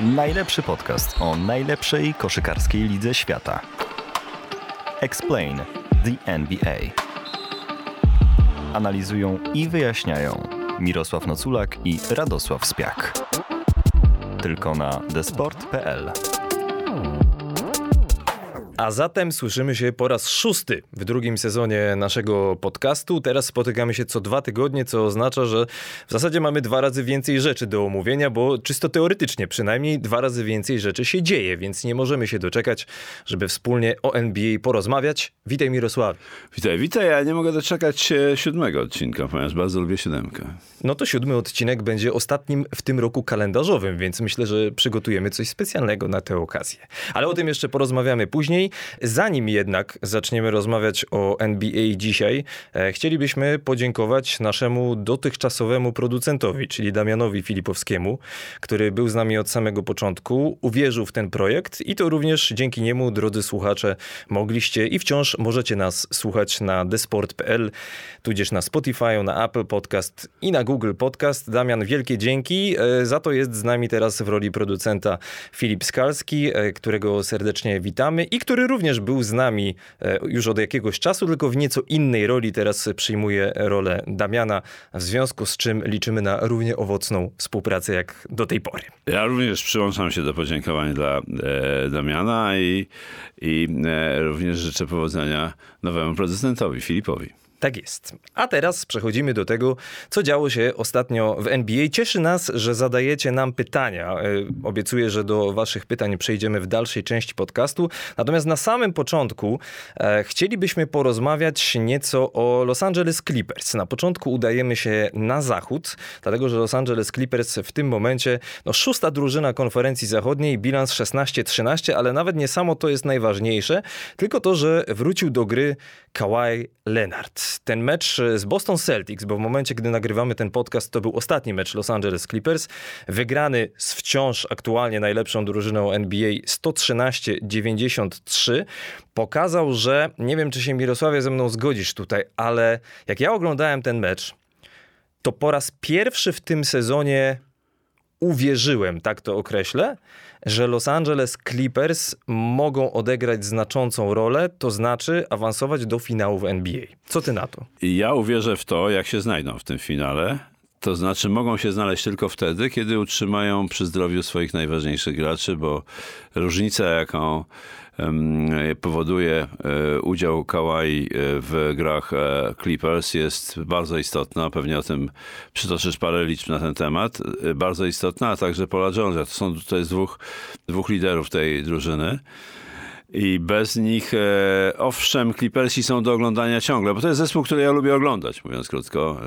Najlepszy podcast o najlepszej koszykarskiej lidze świata. Explain the NBA. Analizują i wyjaśniają Mirosław Noculak i Radosław Spiak. Tylko na desport.pl. A zatem słyszymy się po raz szósty w drugim sezonie naszego podcastu. Teraz spotykamy się co dwa tygodnie, co oznacza, że w zasadzie mamy dwa razy więcej rzeczy do omówienia, bo czysto teoretycznie przynajmniej dwa razy więcej rzeczy się dzieje, więc nie możemy się doczekać, żeby wspólnie o NBA porozmawiać. Witaj Mirosławie. Witaj, witaj. Ja nie mogę doczekać siódmego odcinka, ponieważ bardzo lubię siódemkę. No to siódmy odcinek będzie ostatnim w tym roku kalendarzowym, więc myślę, że przygotujemy coś specjalnego na tę okazję. Ale o tym jeszcze porozmawiamy później. Zanim jednak zaczniemy rozmawiać o NBA dzisiaj, e, chcielibyśmy podziękować naszemu dotychczasowemu producentowi, czyli Damianowi Filipowskiemu, który był z nami od samego początku, uwierzył w ten projekt i to również dzięki niemu, drodzy słuchacze, mogliście i wciąż możecie nas słuchać na desport.pl, tudzież na Spotify, na Apple Podcast i na Google Podcast. Damian, wielkie dzięki. E, Za to jest z nami teraz w roli producenta Filip Skalski, e, którego serdecznie witamy i który również był z nami e, już od jakiegoś czasu, tylko w nieco innej roli. Teraz przyjmuje rolę Damiana, w związku z czym liczymy na równie owocną współpracę jak do tej pory. Ja również przyłączam się do podziękowań dla e, Damiana i, i e, również życzę powodzenia nowemu producentowi, Filipowi. Tak jest. A teraz przechodzimy do tego, co działo się ostatnio w NBA. Cieszy nas, że zadajecie nam pytania. E, Obiecuję, że do waszych pytań przejdziemy w dalszej części podcastu. Natomiast na samym początku e, chcielibyśmy porozmawiać nieco o Los Angeles Clippers. Na początku udajemy się na zachód, dlatego że Los Angeles Clippers w tym momencie no, szósta drużyna konferencji zachodniej, bilans 16-13, ale nawet nie samo to jest najważniejsze, tylko to, że wrócił do gry Kawhi Leonard. Ten mecz z Boston Celtics, bo w momencie, gdy nagrywamy ten podcast, to był ostatni mecz Los Angeles Clippers, wygrany z wciąż aktualnie najlepszą drużyną NBA 113-93, pokazał, że nie wiem, czy się Mirosławie ze mną zgodzisz tutaj, ale jak ja oglądałem ten mecz, to po raz pierwszy w tym sezonie uwierzyłem, tak to określę, że Los Angeles Clippers mogą odegrać znaczącą rolę, to znaczy awansować do finału w NBA. Co ty na to? Ja uwierzę w to, jak się znajdą w tym finale. To znaczy mogą się znaleźć tylko wtedy, kiedy utrzymają przy zdrowiu swoich najważniejszych graczy, bo różnica, jaką powoduje e, udział Kawhi e, w grach e, Clippers jest bardzo istotna. Pewnie o tym przytoczysz parę liczb na ten temat. Bardzo istotna, a także Paula Jonesa. To, są, to jest dwóch, dwóch liderów tej drużyny. I bez nich, e, owszem, Clippersi są do oglądania ciągle, bo to jest zespół, który ja lubię oglądać, mówiąc krótko.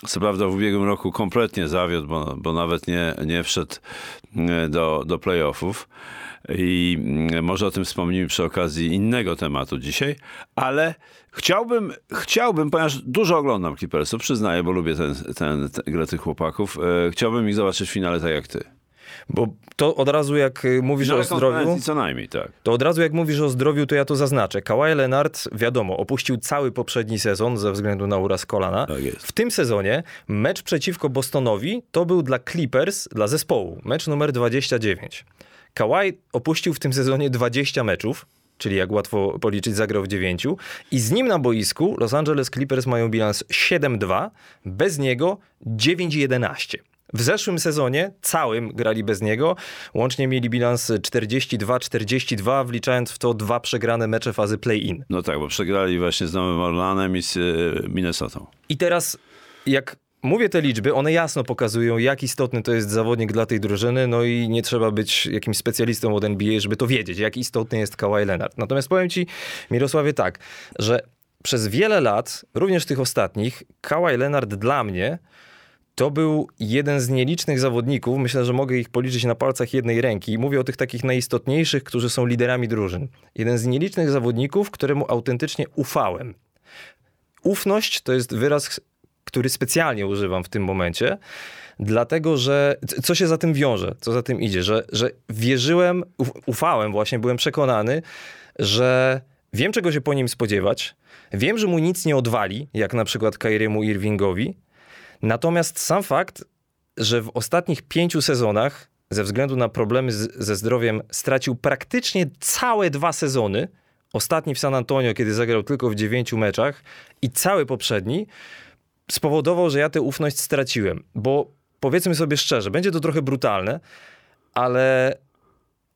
E, co prawda w ubiegłym roku kompletnie zawiódł, bo, bo nawet nie, nie wszedł do, do playoffów. I mm, może o tym wspomnimy przy okazji innego tematu dzisiaj, ale chciałbym, chciałbym, ponieważ dużo oglądam Clippersów, przyznaję, bo lubię ten, ten, ten, grę tych chłopaków, e, chciałbym ich zobaczyć w finale tak jak ty. Bo to od razu jak y, mówisz o Ale zdrowiu, co najmniej, tak. to od razu jak mówisz o zdrowiu, to ja to zaznaczę. Kawhi Leonard, wiadomo, opuścił cały poprzedni sezon ze względu na uraz kolana. Tak jest. W tym sezonie mecz przeciwko Bostonowi to był dla Clippers, dla zespołu, mecz numer 29. Kawhi opuścił w tym sezonie 20 meczów, czyli jak łatwo policzyć, zagrał w 9 i z nim na boisku Los Angeles Clippers mają bilans 7-2, bez niego 9-11. W zeszłym sezonie całym grali bez niego. Łącznie mieli bilans 42-42, wliczając w to dwa przegrane mecze fazy play-in. No tak, bo przegrali właśnie z Nowym Orlanem i z e, Minnesotą. I teraz, jak mówię te liczby, one jasno pokazują, jak istotny to jest zawodnik dla tej drużyny, no i nie trzeba być jakimś specjalistą od NBA, żeby to wiedzieć, jak istotny jest Kawhi Leonard. Natomiast powiem ci, Mirosławie, tak, że przez wiele lat, również tych ostatnich, Kawhi Leonard dla mnie to był jeden z nielicznych zawodników, myślę, że mogę ich policzyć na palcach jednej ręki. Mówię o tych takich najistotniejszych, którzy są liderami drużyn. Jeden z nielicznych zawodników, któremu autentycznie ufałem. Ufność to jest wyraz, który specjalnie używam w tym momencie, dlatego że co się za tym wiąże, co za tym idzie, że, że wierzyłem, uf, ufałem właśnie, byłem przekonany, że wiem czego się po nim spodziewać, wiem, że mu nic nie odwali, jak na przykład Kyriemu Irvingowi, natomiast sam fakt, że w ostatnich pięciu sezonach ze względu na problemy z, ze zdrowiem stracił praktycznie całe dwa sezony. Ostatni w San Antonio, kiedy zagrał tylko w dziewięciu meczach i cały poprzedni, spowodował, że ja tę ufność straciłem. Bo powiedzmy sobie szczerze, będzie to trochę brutalne, ale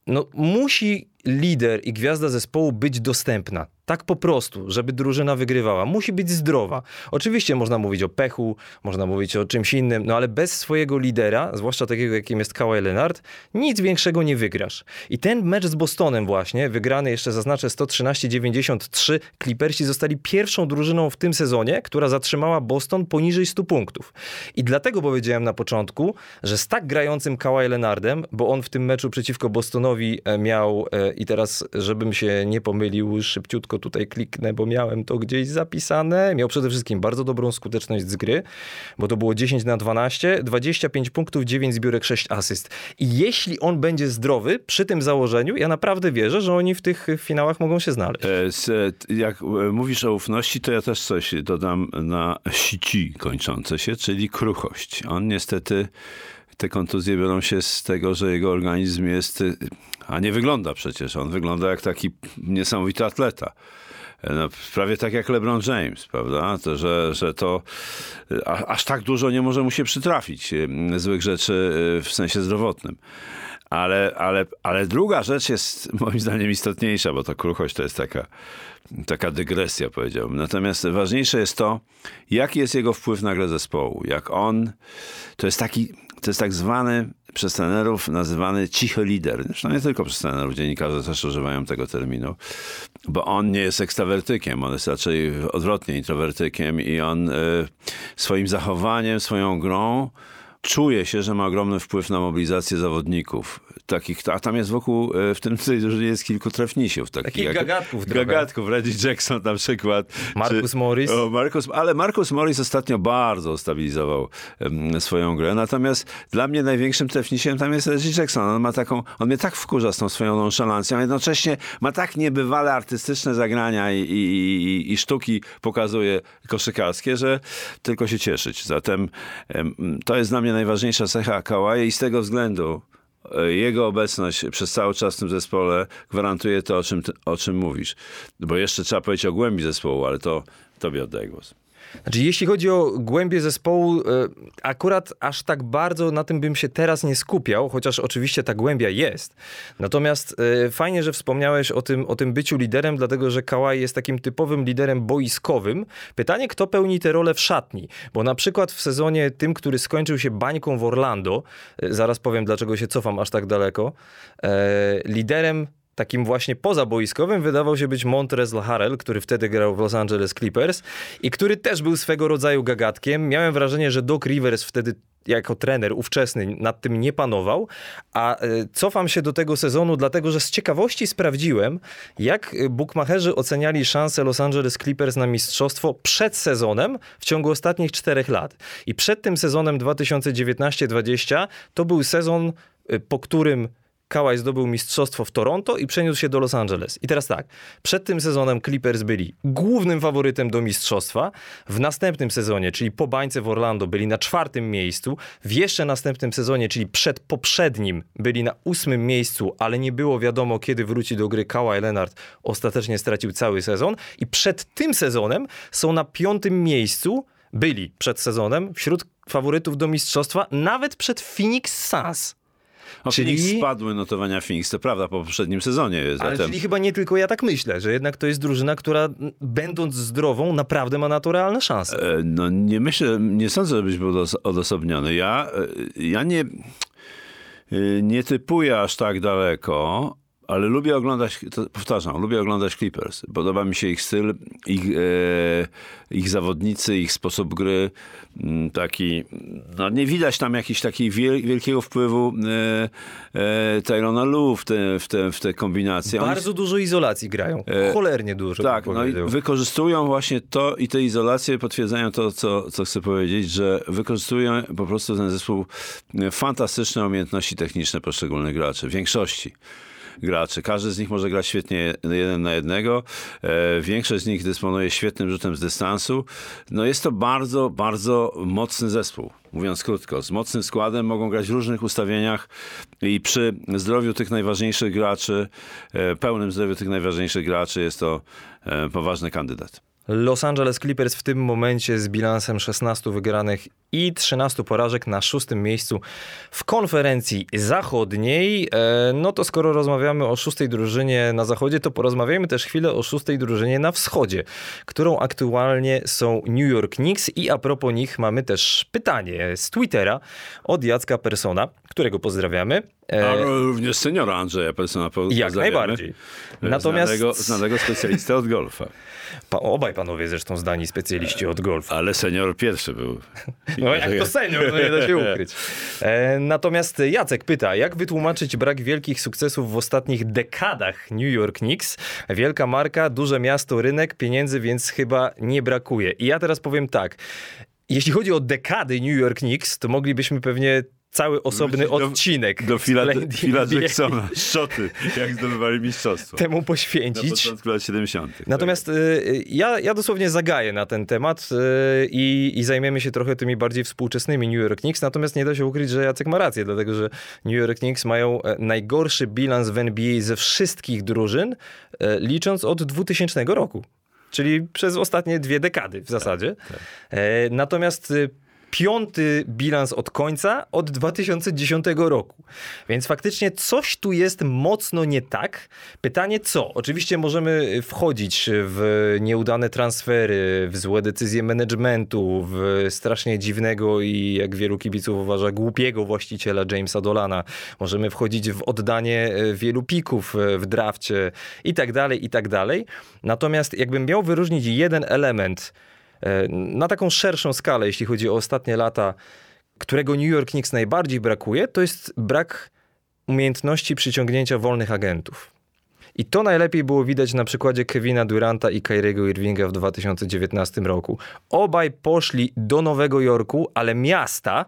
no, musi lider i gwiazda zespołu być dostępna. Tak po prostu, żeby drużyna wygrywała. Musi być zdrowa. Oczywiście można mówić o pechu, można mówić o czymś innym, no ale bez swojego lidera, zwłaszcza takiego jakim jest Kawhi Leonard, nic większego nie wygrasz. I ten mecz z Bostonem właśnie, wygrany jeszcze zaznaczę 113-93, Clippersi zostali pierwszą drużyną w tym sezonie, która zatrzymała Boston poniżej 100 punktów. I dlatego powiedziałem na początku, że z tak grającym Kawhi Leonardem, bo on w tym meczu przeciwko Bostonowi e, miał, e, i teraz żebym się nie pomylił, szybciutko tutaj kliknę, bo miałem to gdzieś zapisane. Miał przede wszystkim bardzo dobrą skuteczność z gry, bo to było 10 na 12, 25 punktów, 9 zbiórek, 6 asyst. I jeśli on będzie zdrowy, przy tym założeniu, ja naprawdę wierzę, że oni w tych finałach mogą się znaleźć. E, e, jak e, mówisz o ufności, to ja też coś dodam na sici kończące się, czyli kruchość. On niestety te kontuzje biorą się z tego, że jego organizm jest, a nie wygląda przecież, on wygląda jak taki niesamowity atleta. No, prawie tak jak LeBron James, prawda? To, że, że to a, aż tak dużo nie może mu się przytrafić złych rzeczy w sensie zdrowotnym. Ale, ale, ale druga rzecz jest moim zdaniem istotniejsza, bo to kruchość to jest taka, taka dygresja, powiedziałbym. Natomiast ważniejsze jest to, jaki jest jego wpływ na grę zespołu. Jak on, to jest taki, to jest tak zwany przez trenerów nazywany cichy lider. Zresztą nie tylko przez trenerów, dziennikarze też używają tego terminu, bo on nie jest ekstrawertykiem, on jest raczej odwrotnie introwertykiem i on y, swoim zachowaniem, swoją grą czuje się, że ma ogromny wpływ na mobilizację zawodników. Takich, a tam jest wokół, e, w tym tej drużynie jest kilku trefnisiów. Takich, Takich jak, gagatków. Gagatków, Reggie Jackson na przykład. Marcus Morris. O, Marcus, ale Marcus Morris ostatnio bardzo ustabilizował um, swoją grę. Natomiast dla mnie największym trefnisiem tam jest Reggie Jackson. On ma taką, on mnie tak wkurza z tą swoją nonszalancją, a jednocześnie ma tak niebywale artystyczne zagrania i, i, i, i sztuki pokazuje koszykarskie, że tylko się cieszyć. Zatem um, to jest dla mnie najważniejsza cecha Kawaja i z tego względu e, jego obecność przez cały czas w tym zespole gwarantuje to, o czym, o czym mówisz. Bo jeszcze trzeba powiedzieć o głębi zespołu, ale to tobie oddaję głos. Znaczy, jeśli chodzi o głębię zespołu, e, akurat aż tak bardzo na tym bym się teraz nie skupiał, chociaż oczywiście ta głębia jest. Natomiast e, fajnie, że wspomniałeś o tym, o tym byciu liderem, dlatego że Kawhi jest takim typowym liderem boiskowym. Pytanie, kto pełni tę rolę w szatni? Bo na przykład w sezonie tym, który skończył się bańką w Orlando, e, zaraz powiem, dlaczego się cofam aż tak daleko, liderem takim właśnie pozaboiskowym wydawał się być Montrezl Harrell, który wtedy grał w Los Angeles Clippers i który też był swego rodzaju gagatkiem. Miałem wrażenie, że Doc Rivers wtedy jako trener ówczesny nad tym nie panował, a e, cofam się do tego sezonu, dlatego że z ciekawości sprawdziłem, jak bukmacherzy oceniali szanse Los Angeles Clippers na mistrzostwo przed sezonem w ciągu ostatnich czterech lat. I przed tym sezonem 2019-20 to był sezon, e, po którym Kawhi zdobył mistrzostwo w Toronto i przeniósł się do Los Angeles. I teraz tak, przed tym sezonem Clippers byli głównym faworytem do mistrzostwa. W następnym sezonie, czyli po bańce w Orlando, byli na czwartym miejscu. W jeszcze następnym sezonie, czyli przed poprzednim, byli na ósmym miejscu, ale nie było wiadomo, kiedy wróci do gry Kawhi Leonard. Ostatecznie stracił cały sezon. I przed tym sezonem są na piątym miejscu, byli przed sezonem, wśród faworytów do mistrzostwa, nawet przed Phoenix Suns. O, czyli Phoenix spadły notowania Phoenix, to prawda, po poprzednim sezonie. Ale zatem... czyli chyba nie tylko ja tak myślę, że jednak to jest drużyna, która będąc zdrową, naprawdę ma na to realne szanse. E, no nie myślę, nie sądzę, żebyś był odosobniony. Ja, e, ja nie, e, nie typuję aż tak daleko, ale lubię oglądać, powtarzam, lubię oglądać Clippers. Podoba mi się ich styl, ich, e, ich zawodnicy, ich sposób gry. Mm, taki, no nie widać tam jakiś taki wiel, wielkiego wpływu e, e, Tyrona Lu w te, w, te, w te kombinacje. Bardzo Oni, dużo izolacji grają, e, cholernie dużo. Tak, no i wykorzystują właśnie to i te izolacje potwierdzają to, co, co chcę powiedzieć, że wykorzystują po prostu ten zespół fantastyczne umiejętności techniczne poszczególnych graczy, w większości. Graczy. Każdy z nich może grać świetnie jeden na jednego. E, większość z nich dysponuje świetnym rzutem z dystansu. No jest to bardzo, bardzo mocny zespół. Mówiąc krótko, z mocnym składem mogą grać w różnych ustawieniach i przy zdrowiu tych najważniejszych graczy, e, pełnym zdrowiu tych najważniejszych graczy jest to e, poważny kandydat. Los Angeles Clippers w tym momencie z bilansem 16 wygranych i 13 porażek na szóstym miejscu w konferencji zachodniej. E, no to skoro rozmawiamy o szóstej drużynie na zachodzie, to porozmawiajmy też chwilę o szóstej drużynie na wschodzie, którą aktualnie są New York Knicks i a propos nich mamy też pytanie z Twittera od Jacka Persona, którego pozdrawiamy. E, A również seniora Andrzeja Persona. Jak najbardziej. Natomiast... Znanego, znanego specjalistę od golfa. Pa, obaj panowie zresztą zdani specjaliści od golfa. Ale senior pierwszy był. No jak to senior, to nie da się ukryć. E, natomiast Jacek pyta, jak wytłumaczyć brak wielkich sukcesów w ostatnich dekadach New York Knicks? Wielka marka, duże miasto, rynek, pieniędzy, więc chyba nie brakuje. I ja teraz powiem tak. Jeśli chodzi o dekady New York Knicks, to moglibyśmy pewnie cały osobny do, odcinek. Do Phila, Phila Jacksona, szoty, jak zdobywali mistrzostwo. Temu poświęcić. Na początku lat 70. Natomiast tak. y, ja, ja dosłownie zagaję na ten temat y, i, zajmiemy się trochę tymi bardziej współczesnymi New York Knicks, natomiast nie da się ukryć, że Jacek ma rację, dlatego że New York Knicks mają e, najgorszy bilans w NBA ze wszystkich drużyn, e, licząc od 2000 roku. Czyli przez ostatnie dwie dekady w zasadzie. Tak, tak. E, natomiast y, piąty bilans od końca od 2010 roku. Więc faktycznie coś tu jest mocno nie tak. Pytanie co? Oczywiście możemy wchodzić w nieudane transfery, w złe decyzje managementu, w strasznie dziwnego i jak wielu kibiców uważa głupiego właściciela Jamesa Dolana. Możemy wchodzić w oddanie e, wielu pików e, w drafcie i tak dalej, i tak dalej. Natomiast jakbym miał wyróżnić jeden element, na taką szerszą skalę, jeśli chodzi o ostatnie lata, którego New York Knicks najbardziej brakuje, to jest brak umiejętności przyciągnięcia wolnych agentów. I to najlepiej było widać na przykładzie Kevina Duranta i Kyriego Irvinga w 2019 roku. Obaj poszli do Nowego Jorku, ale miasta,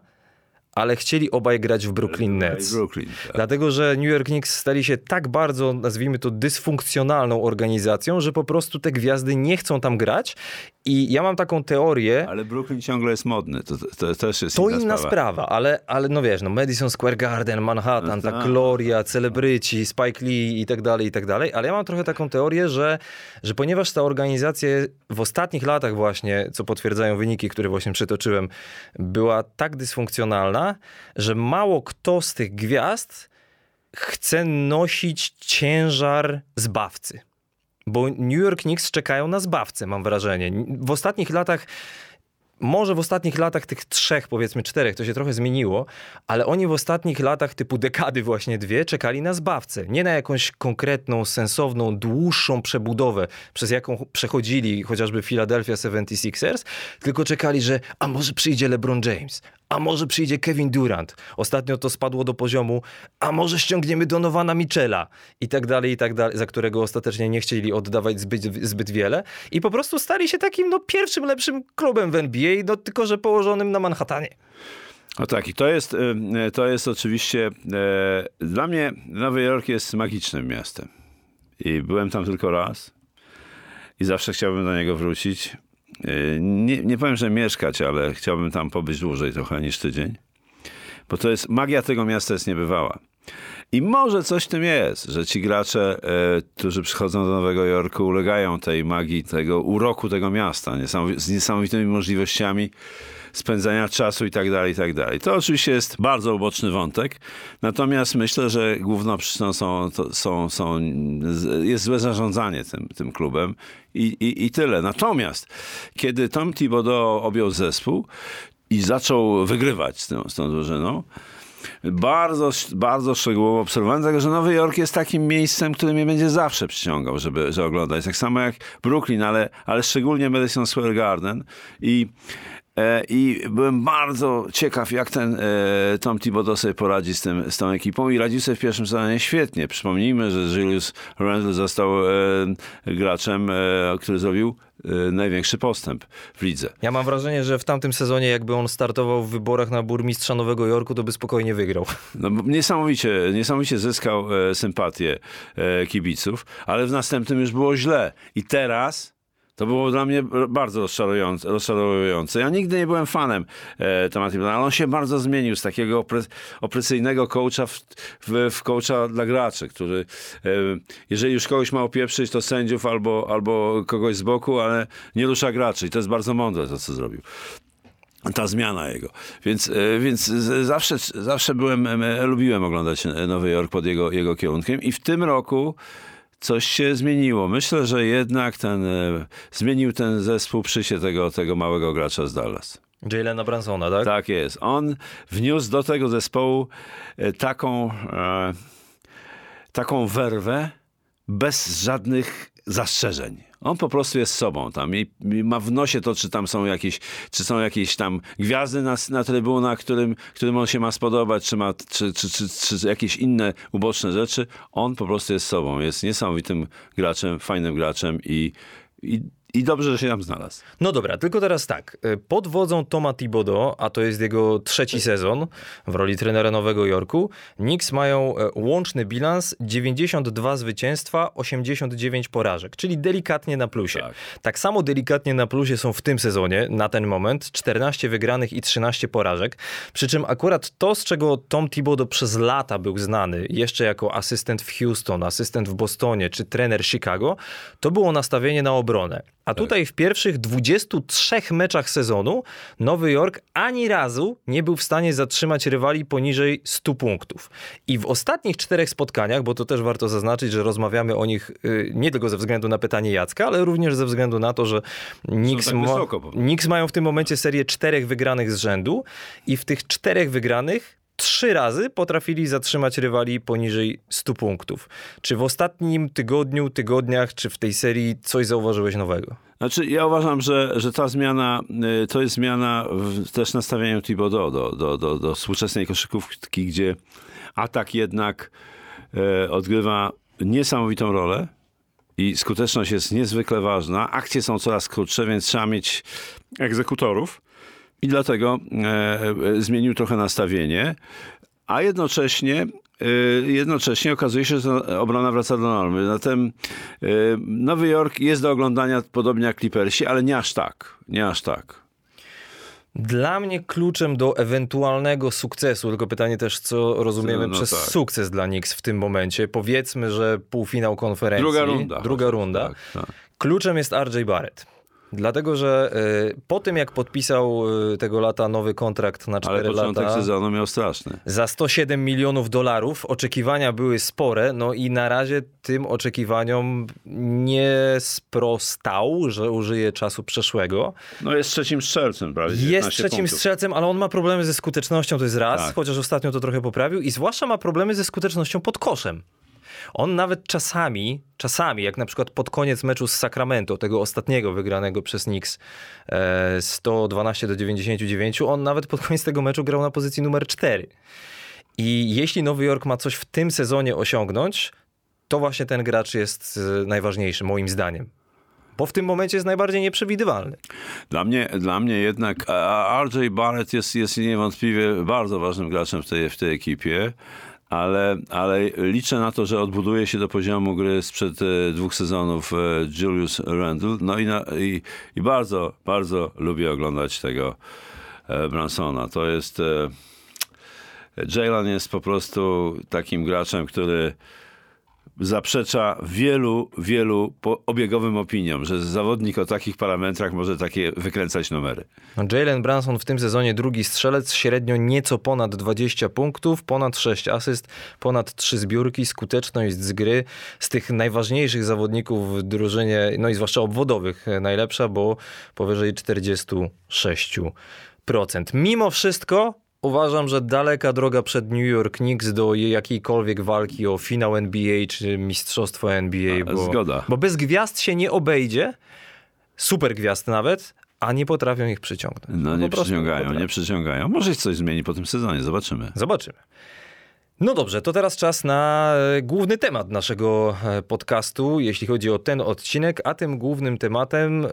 ale chcieli obaj grać w Brooklyn Nets. Brooklyn, tak. Dlatego, że New York Knicks stali się tak bardzo, nazwijmy to, dysfunkcjonalną organizacją, że po prostu te gwiazdy nie chcą tam grać. I ja mam taką teorię. Ale Brooklyn ciągle jest modny. To, to, to też jest To inna, inna sprawa. sprawa, ale, ale no wiesz, no Madison Square Garden, Manhattan, no ta tak. gloria, celebryci, Spike Lee i tak dalej, i tak dalej. Ale ja mam trochę taką teorię, że, że ponieważ ta organizacja w ostatnich latach właśnie, co potwierdzają wyniki, które właśnie przytoczyłem, była tak dysfunkcjonalna, że mało kto z tych gwiazd chce nosić ciężar zbawcy. Bo New York Knicks czekają na zbawcę, mam wrażenie. W ostatnich latach może w ostatnich latach tych trzech, powiedzmy czterech, to się trochę zmieniło, ale oni w ostatnich latach, typu dekady właśnie dwie, czekali na zbawcę. Nie na jakąś konkretną, sensowną, dłuższą przebudowę, przez jaką przechodzili chociażby Philadelphia 76ers, tylko czekali, że a może przyjdzie LeBron James, a może przyjdzie Kevin Durant. Ostatnio to spadło do poziomu, a może ściągniemy Donowana Michela i tak dalej, i tak dalej, za którego ostatecznie nie chcieli oddawać zbyt, zbyt wiele i po prostu stali się takim no, pierwszym lepszym klubem w NBA, no, tylko że położonym na Manhattanie. No tak, i to jest, to jest oczywiście, e, dla mnie Nowy Jork jest magicznym miastem. I byłem tam tylko raz i zawsze chciałbym do niego wrócić. Y, nie, nie powiem, że mieszkać, ale chciałbym tam pobyć dłużej trochę niż tydzień. Bo to jest, magia tego miasta jest niebywała. I może coś w tym jest, że ci gracze, e, którzy przychodzą do Nowego Jorku, ulegają tej magii, tego uroku tego miasta, z niesamowitymi możliwościami spędzania czasu i tak dalej, i tak dalej. To oczywiście jest bardzo uboczny wątek, natomiast myślę, że główną przyczyną są, są, są, jest złe zarządzanie tym, tym klubem i, i, i tyle. Natomiast kiedy Tom Thibodeau objął zespół i zaczął wygrywać z tą, z tą drużyną, bardzo, bardzo szczegółowo obserwowałem, dlatego że Nowy Jork jest takim miejscem, które mnie będzie zawsze przyciągał, żeby, żeby oglądać. Tak samo jak Brooklyn, ale, ale szczególnie Madison Square Garden. I I byłem bardzo ciekaw, jak ten e, Tom Thibodeau sobie poradzi z, tym, z tą ekipą i radził sobie w pierwszym sezonie świetnie. Przypomnijmy, że Julius Randle został e, graczem, e, który zrobił e, największy postęp w lidze. Ja mam wrażenie, że w tamtym sezonie, jakby on startował w wyborach na burmistrza Nowego Jorku, to by spokojnie wygrał. No, niesamowicie, niesamowicie zyskał e, sympatię e, kibiców, ale w następnym już było źle. I teraz to było dla mnie bardzo rozczarowujące. rozczarowujące. Ja nigdy nie byłem fanem e, tematu, ale on się bardzo zmienił z takiego opre, opresyjnego coacha w, w, w coacha dla graczy, który e, jeżeli już kogoś ma opieprzyć, to sędziów albo, albo kogoś z boku, ale nie rusza graczy. I to jest bardzo mądre to, co zrobił ta zmiana jego. Więc, e, więc zawsze, zawsze byłem, e, lubiłem oglądać Nowy Jork pod jego, jego kierunkiem i w tym roku coś się zmieniło. Myślę, że jednak ten, e, zmienił ten zespół przyjście tego, tego małego gracza z Dallas. Jalena Bransona, tak? Tak jest. On wniósł do tego zespołu e, taką, e, taką werwę bez żadnych zastrzeżeń. On po prostu jest sobą tam i, ma w nosie to, czy tam są jakieś, czy są jakieś tam gwiazdy na, na trybunach, którym, którym on się ma spodobać, czy, ma, czy, czy, czy, czy jakieś inne uboczne rzeczy. On po prostu jest sobą. Jest niesamowitym graczem, fajnym graczem i, i i dobrze, że się tam znalazł. No dobra, tylko teraz tak. Y, pod wodzą Toma Thibodeau, a to jest jego trzeci sezon w roli trenera Nowego Jorku, Knicks mają e, łączny bilans 92 zwycięstwa, 89 porażek, czyli delikatnie na plusie. Tak. tak samo delikatnie na plusie są w tym sezonie, na ten moment, 14 wygranych i 13 porażek. Przy czym akurat to, z czego Tom Thibodeau przez lata był znany, jeszcze jako asystent w Houston, asystent w Bostonie czy trener Chicago, to było nastawienie na obronę. A tutaj w pierwszych 23 meczach sezonu Nowy Jork ani razu nie był w stanie zatrzymać rywali poniżej 100 punktów. I w ostatnich czterech spotkaniach, bo to też warto zaznaczyć, że rozmawiamy o nich y, nie tylko ze względu na pytanie Jacka, ale również ze względu na to, że Knicks, tak ma, Knicks mają w tym momencie serię czterech wygranych z rzędu i w tych czterech wygranych trzy razy potrafili zatrzymać rywali poniżej 100 punktów. Czy w ostatnim tygodniu, tygodniach, czy w tej serii coś zauważyłeś nowego? Znaczy, ja uważam, że, że ta zmiana y, to jest zmiana w też nastawieniu Thibodeau do, do, do, do współczesnej koszykówki, gdzie atak jednak e, odgrywa niesamowitą rolę i skuteczność jest niezwykle ważna. Akcje są coraz krótsze, więc trzeba mieć egzekutorów i dlatego e, e, zmienił trochę nastawienie, a jednocześnie e, jednocześnie okazuje się, że obrona wraca do normy. Zatem Nowy Jork jest do oglądania podobnie jak Clippersi, ale nie aż tak. Nie aż tak. Dla mnie kluczem do ewentualnego sukcesu, tylko pytanie też, co rozumiemy no, no przez tak. sukces dla Knicks w tym momencie. Powiedzmy, że półfinał konferencji. Druga runda. Druga runda. Tak, tak. Kluczem jest RJ Barrett. Dlatego, że y, po tym jak podpisał y, tego lata nowy kontrakt na 4 Ale początek lata, sezonu miał straszny. Za 107 milionów dolarów oczekiwania były spore, no i na razie tym oczekiwaniom nie sprostał, że użyje czasu przeszłego. No jest trzecim strzelcem, prawda? Jest trzecim punktów. strzelcem, ale on ma problemy ze skutecznością, to jest raz, tak. chociaż ostatnio to trochę poprawił i zwłaszcza ma problemy ze skutecznością pod koszem. On nawet czasami, czasami, jak na przykład pod koniec meczu z Sacramento, tego ostatniego wygranego przez Knicks 112 e, do 99, on nawet pod koniec tego meczu grał na pozycji numer 4. I jeśli Nowy Jork ma coś w tym sezonie osiągnąć, to właśnie ten gracz jest e, najważniejszy, moim zdaniem bo w tym momencie jest najbardziej nieprzewidywalny. Dla mnie, dla mnie jednak RJ Barrett jest, jest niewątpliwie bardzo ważnym graczem w tej, w tej ekipie ale, ale liczę na to, że odbuduje się do poziomu gry sprzed e, dwóch sezonów e, Julius Randle. No i, na, i, i bardzo, bardzo lubię oglądać tego e, Bransona. To jest... Jalen jest po prostu takim graczem, który zaprzecza wielu, wielu obiegowym opiniom, że zawodnik o takich parametrach może takie wykręcać numery. No, Jalen Branson w tym sezonie drugi strzelec, średnio nieco ponad 20 punktów, ponad 6 asyst, ponad 3 zbiórki, skuteczność z gry. Z tych najważniejszych zawodników w drużynie, no i zwłaszcza obwodowych, najlepsza, bo powyżej 46%. Mimo wszystko Uważam, że daleka droga przed New York Knicks do jakiejkolwiek walki o finał NBA czy mistrzostwo NBA. Bo, zgoda. Bo bez gwiazd się nie obejdzie, super gwiazd nawet, a nie potrafią ich przyciągnąć. No nie po prostu przyciągają, potrafią. nie przyciągają. Może się coś zmieni po tym sezonie, zobaczymy. Zobaczymy. No dobrze, to teraz czas na e, główny temat naszego e, podcastu, jeśli chodzi o ten odcinek, a tym głównym tematem e,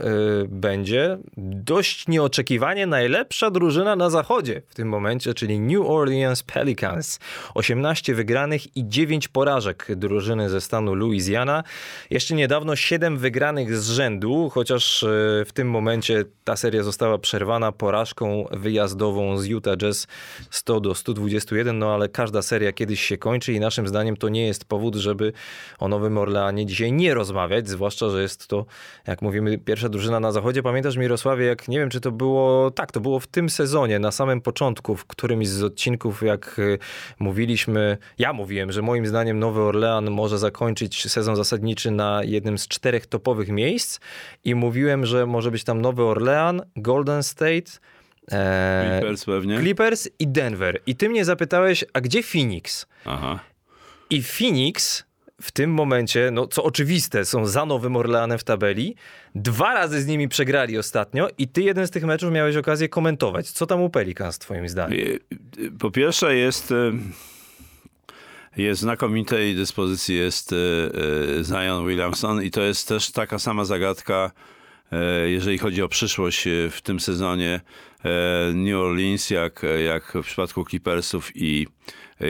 będzie dość nieoczekiwanie najlepsza drużyna na zachodzie w tym momencie, czyli New Orleans Pelicans. 18 wygranych i 9 porażek drużyny ze stanu Louisiana. Jeszcze niedawno 7 wygranych z rzędu, chociaż w tym momencie ta seria została przerwana porażką wyjazdową z Utah Jazz 100 do 121, no ale każda seria kiedyś się kończy i naszym zdaniem to nie jest powód, żeby o Nowym Orleanie dzisiaj nie rozmawiać, zwłaszcza, że jest to, jak mówimy, pierwsza drużyna na zachodzie. Pamiętasz Mirosławie, jak nie wiem, czy to było, tak, to było w tym sezonie, na samym początku, w którymś z odcinków, jak y, mówiliśmy, ja mówiłem, że moim zdaniem Nowy Orlean może zakończyć sezon zasadniczy na jednym z czterech topowych miejsc i mówiłem, że może być tam Nowy Orlean, Golden State, e, Clippers pewnie? Clippers i Denver. I ty mnie zapytałeś, a gdzie Phoenix? Aha. I Phoenix w tym momencie, no co oczywiste, są za Nowym Orleanem w tabeli. Dwa razy z nimi przegrali ostatnio i ty jeden z tych meczów miałeś okazję komentować. Co tam u Pelicans twoim zdaniem? Y, Po pierwsze jest, y, jest znakomitej dyspozycji jest y, Zion Williamson i to jest też taka sama zagadka, jeżeli chodzi o przyszłość w tym sezonie New Orleans, jak, jak w przypadku Clippersów i,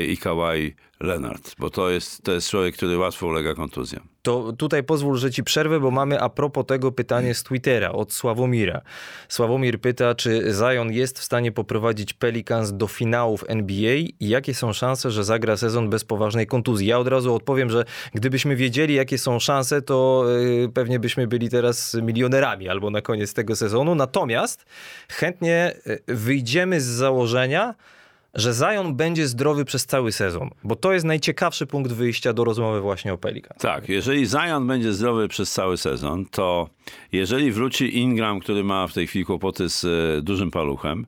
i Kawhi Leonard, bo to jest, to jest człowiek, który łatwo ulega kontuzjom. To tutaj pozwól, że ci przerwę, bo mamy a propos tego pytanie z Twittera od Sławomira. Sławomir pyta, czy Zion jest w stanie poprowadzić Pelicans do finałów NBA i jakie są szanse, że zagra sezon bez poważnej kontuzji. Ja od razu odpowiem, że gdybyśmy wiedzieli, jakie są szanse, to yy, pewnie byśmy byli teraz milionerami albo na koniec tego sezonu. Natomiast chętnie yy, wyjdziemy z założenia, że Zion będzie zdrowy przez cały sezon, bo to jest najciekawszy punkt wyjścia do rozmowy właśnie o Pelicans. Tak, jeżeli Zion będzie zdrowy przez cały sezon, to jeżeli wróci Ingram, który ma w tej chwili kłopoty z e, dużym paluchem,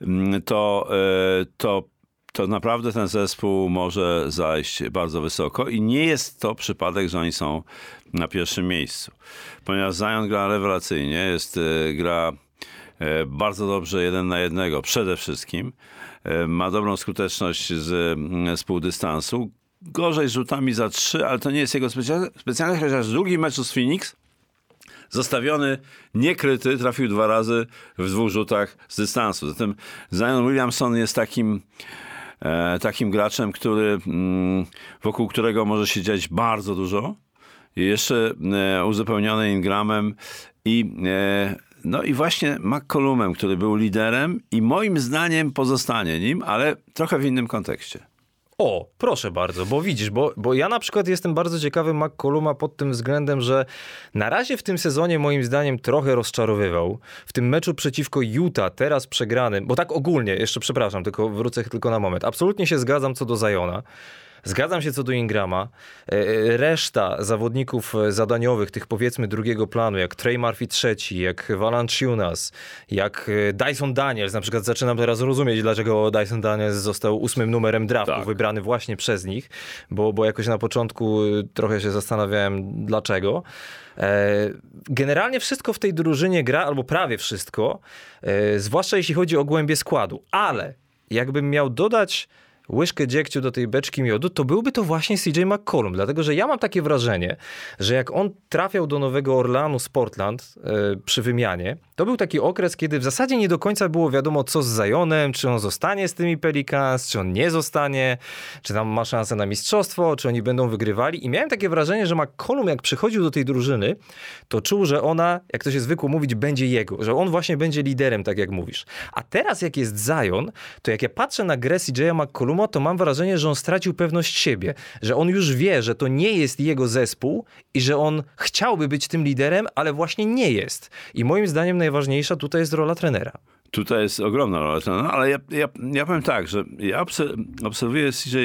mm, to, e, to, to naprawdę ten zespół może zajść bardzo wysoko i nie jest to przypadek, że oni są na pierwszym miejscu. Ponieważ Zion gra rewelacyjnie, jest, gra bardzo dobrze jeden na jednego przede wszystkim. E, Ma dobrą skuteczność z, z półdystansu. Gorzej z rzutami za trzy, ale to nie jest jego specja- specjalność, chociaż drugi meczu z Phoenix zostawiony, niekryty, trafił dwa razy w dwóch rzutach z dystansu. Zatem Zion Williamson jest takim, e, takim graczem, który, mm, wokół którego może się dziać bardzo dużo. Jeszcze e, uzupełniony Ingramem i e, no i właśnie McCollumem, który był liderem i moim zdaniem pozostanie nim, ale trochę w innym kontekście. O, proszę bardzo, bo widzisz, bo, bo ja na przykład jestem bardzo ciekawy McColluma pod tym względem, że na razie w tym sezonie moim zdaniem trochę rozczarowywał. W tym meczu przeciwko Utah, teraz przegranym, bo tak ogólnie, jeszcze przepraszam, tylko wrócę tylko na moment. Absolutnie się zgadzam co do Zajona. Zgadzam się co do Ingrama. E, Reszta zawodników e, zadaniowych, tych powiedzmy drugiego planu, jak Trey Murphy trzeci, jak Valanciunas, jak e, Dyson Daniels, na przykład zaczynam teraz rozumieć, dlaczego Dyson Daniels został ósmym numerem draftu, Tak. wybrany właśnie przez nich, bo, bo jakoś na początku e, trochę się zastanawiałem dlaczego. E, Generalnie wszystko w tej drużynie gra, albo prawie wszystko, e, zwłaszcza jeśli chodzi o głębie składu, ale jakbym miał dodać łyżkę dziegciu do tej beczki miodu, to byłby to właśnie CJ McCollum, dlatego że ja mam takie wrażenie, że jak on trafiał do Nowego Orleanu z Portland e, przy wymianie, to był taki okres, kiedy w zasadzie nie do końca było wiadomo, co z Zajonem, czy on zostanie z tymi Pelicans, czy on nie zostanie, czy tam ma szansę na mistrzostwo, czy oni będą wygrywali. I miałem takie wrażenie, że McCollum jak przychodził do tej drużyny, to czuł, że ona, jak to się zwykło mówić, będzie jego, że on właśnie będzie liderem, tak jak mówisz. A teraz jak jest Zion, to jak ja patrzę na grę CJ'a McColluma, to mam wrażenie, że on stracił pewność siebie, że on już wie, że to nie jest jego zespół i że on chciałby być tym liderem, ale właśnie nie jest. I moim zdaniem najważniejsza tutaj jest rola trenera. Tutaj jest ogromna rola trenera, ale ja, ja, ja powiem tak, że ja obser- obserwuję CJ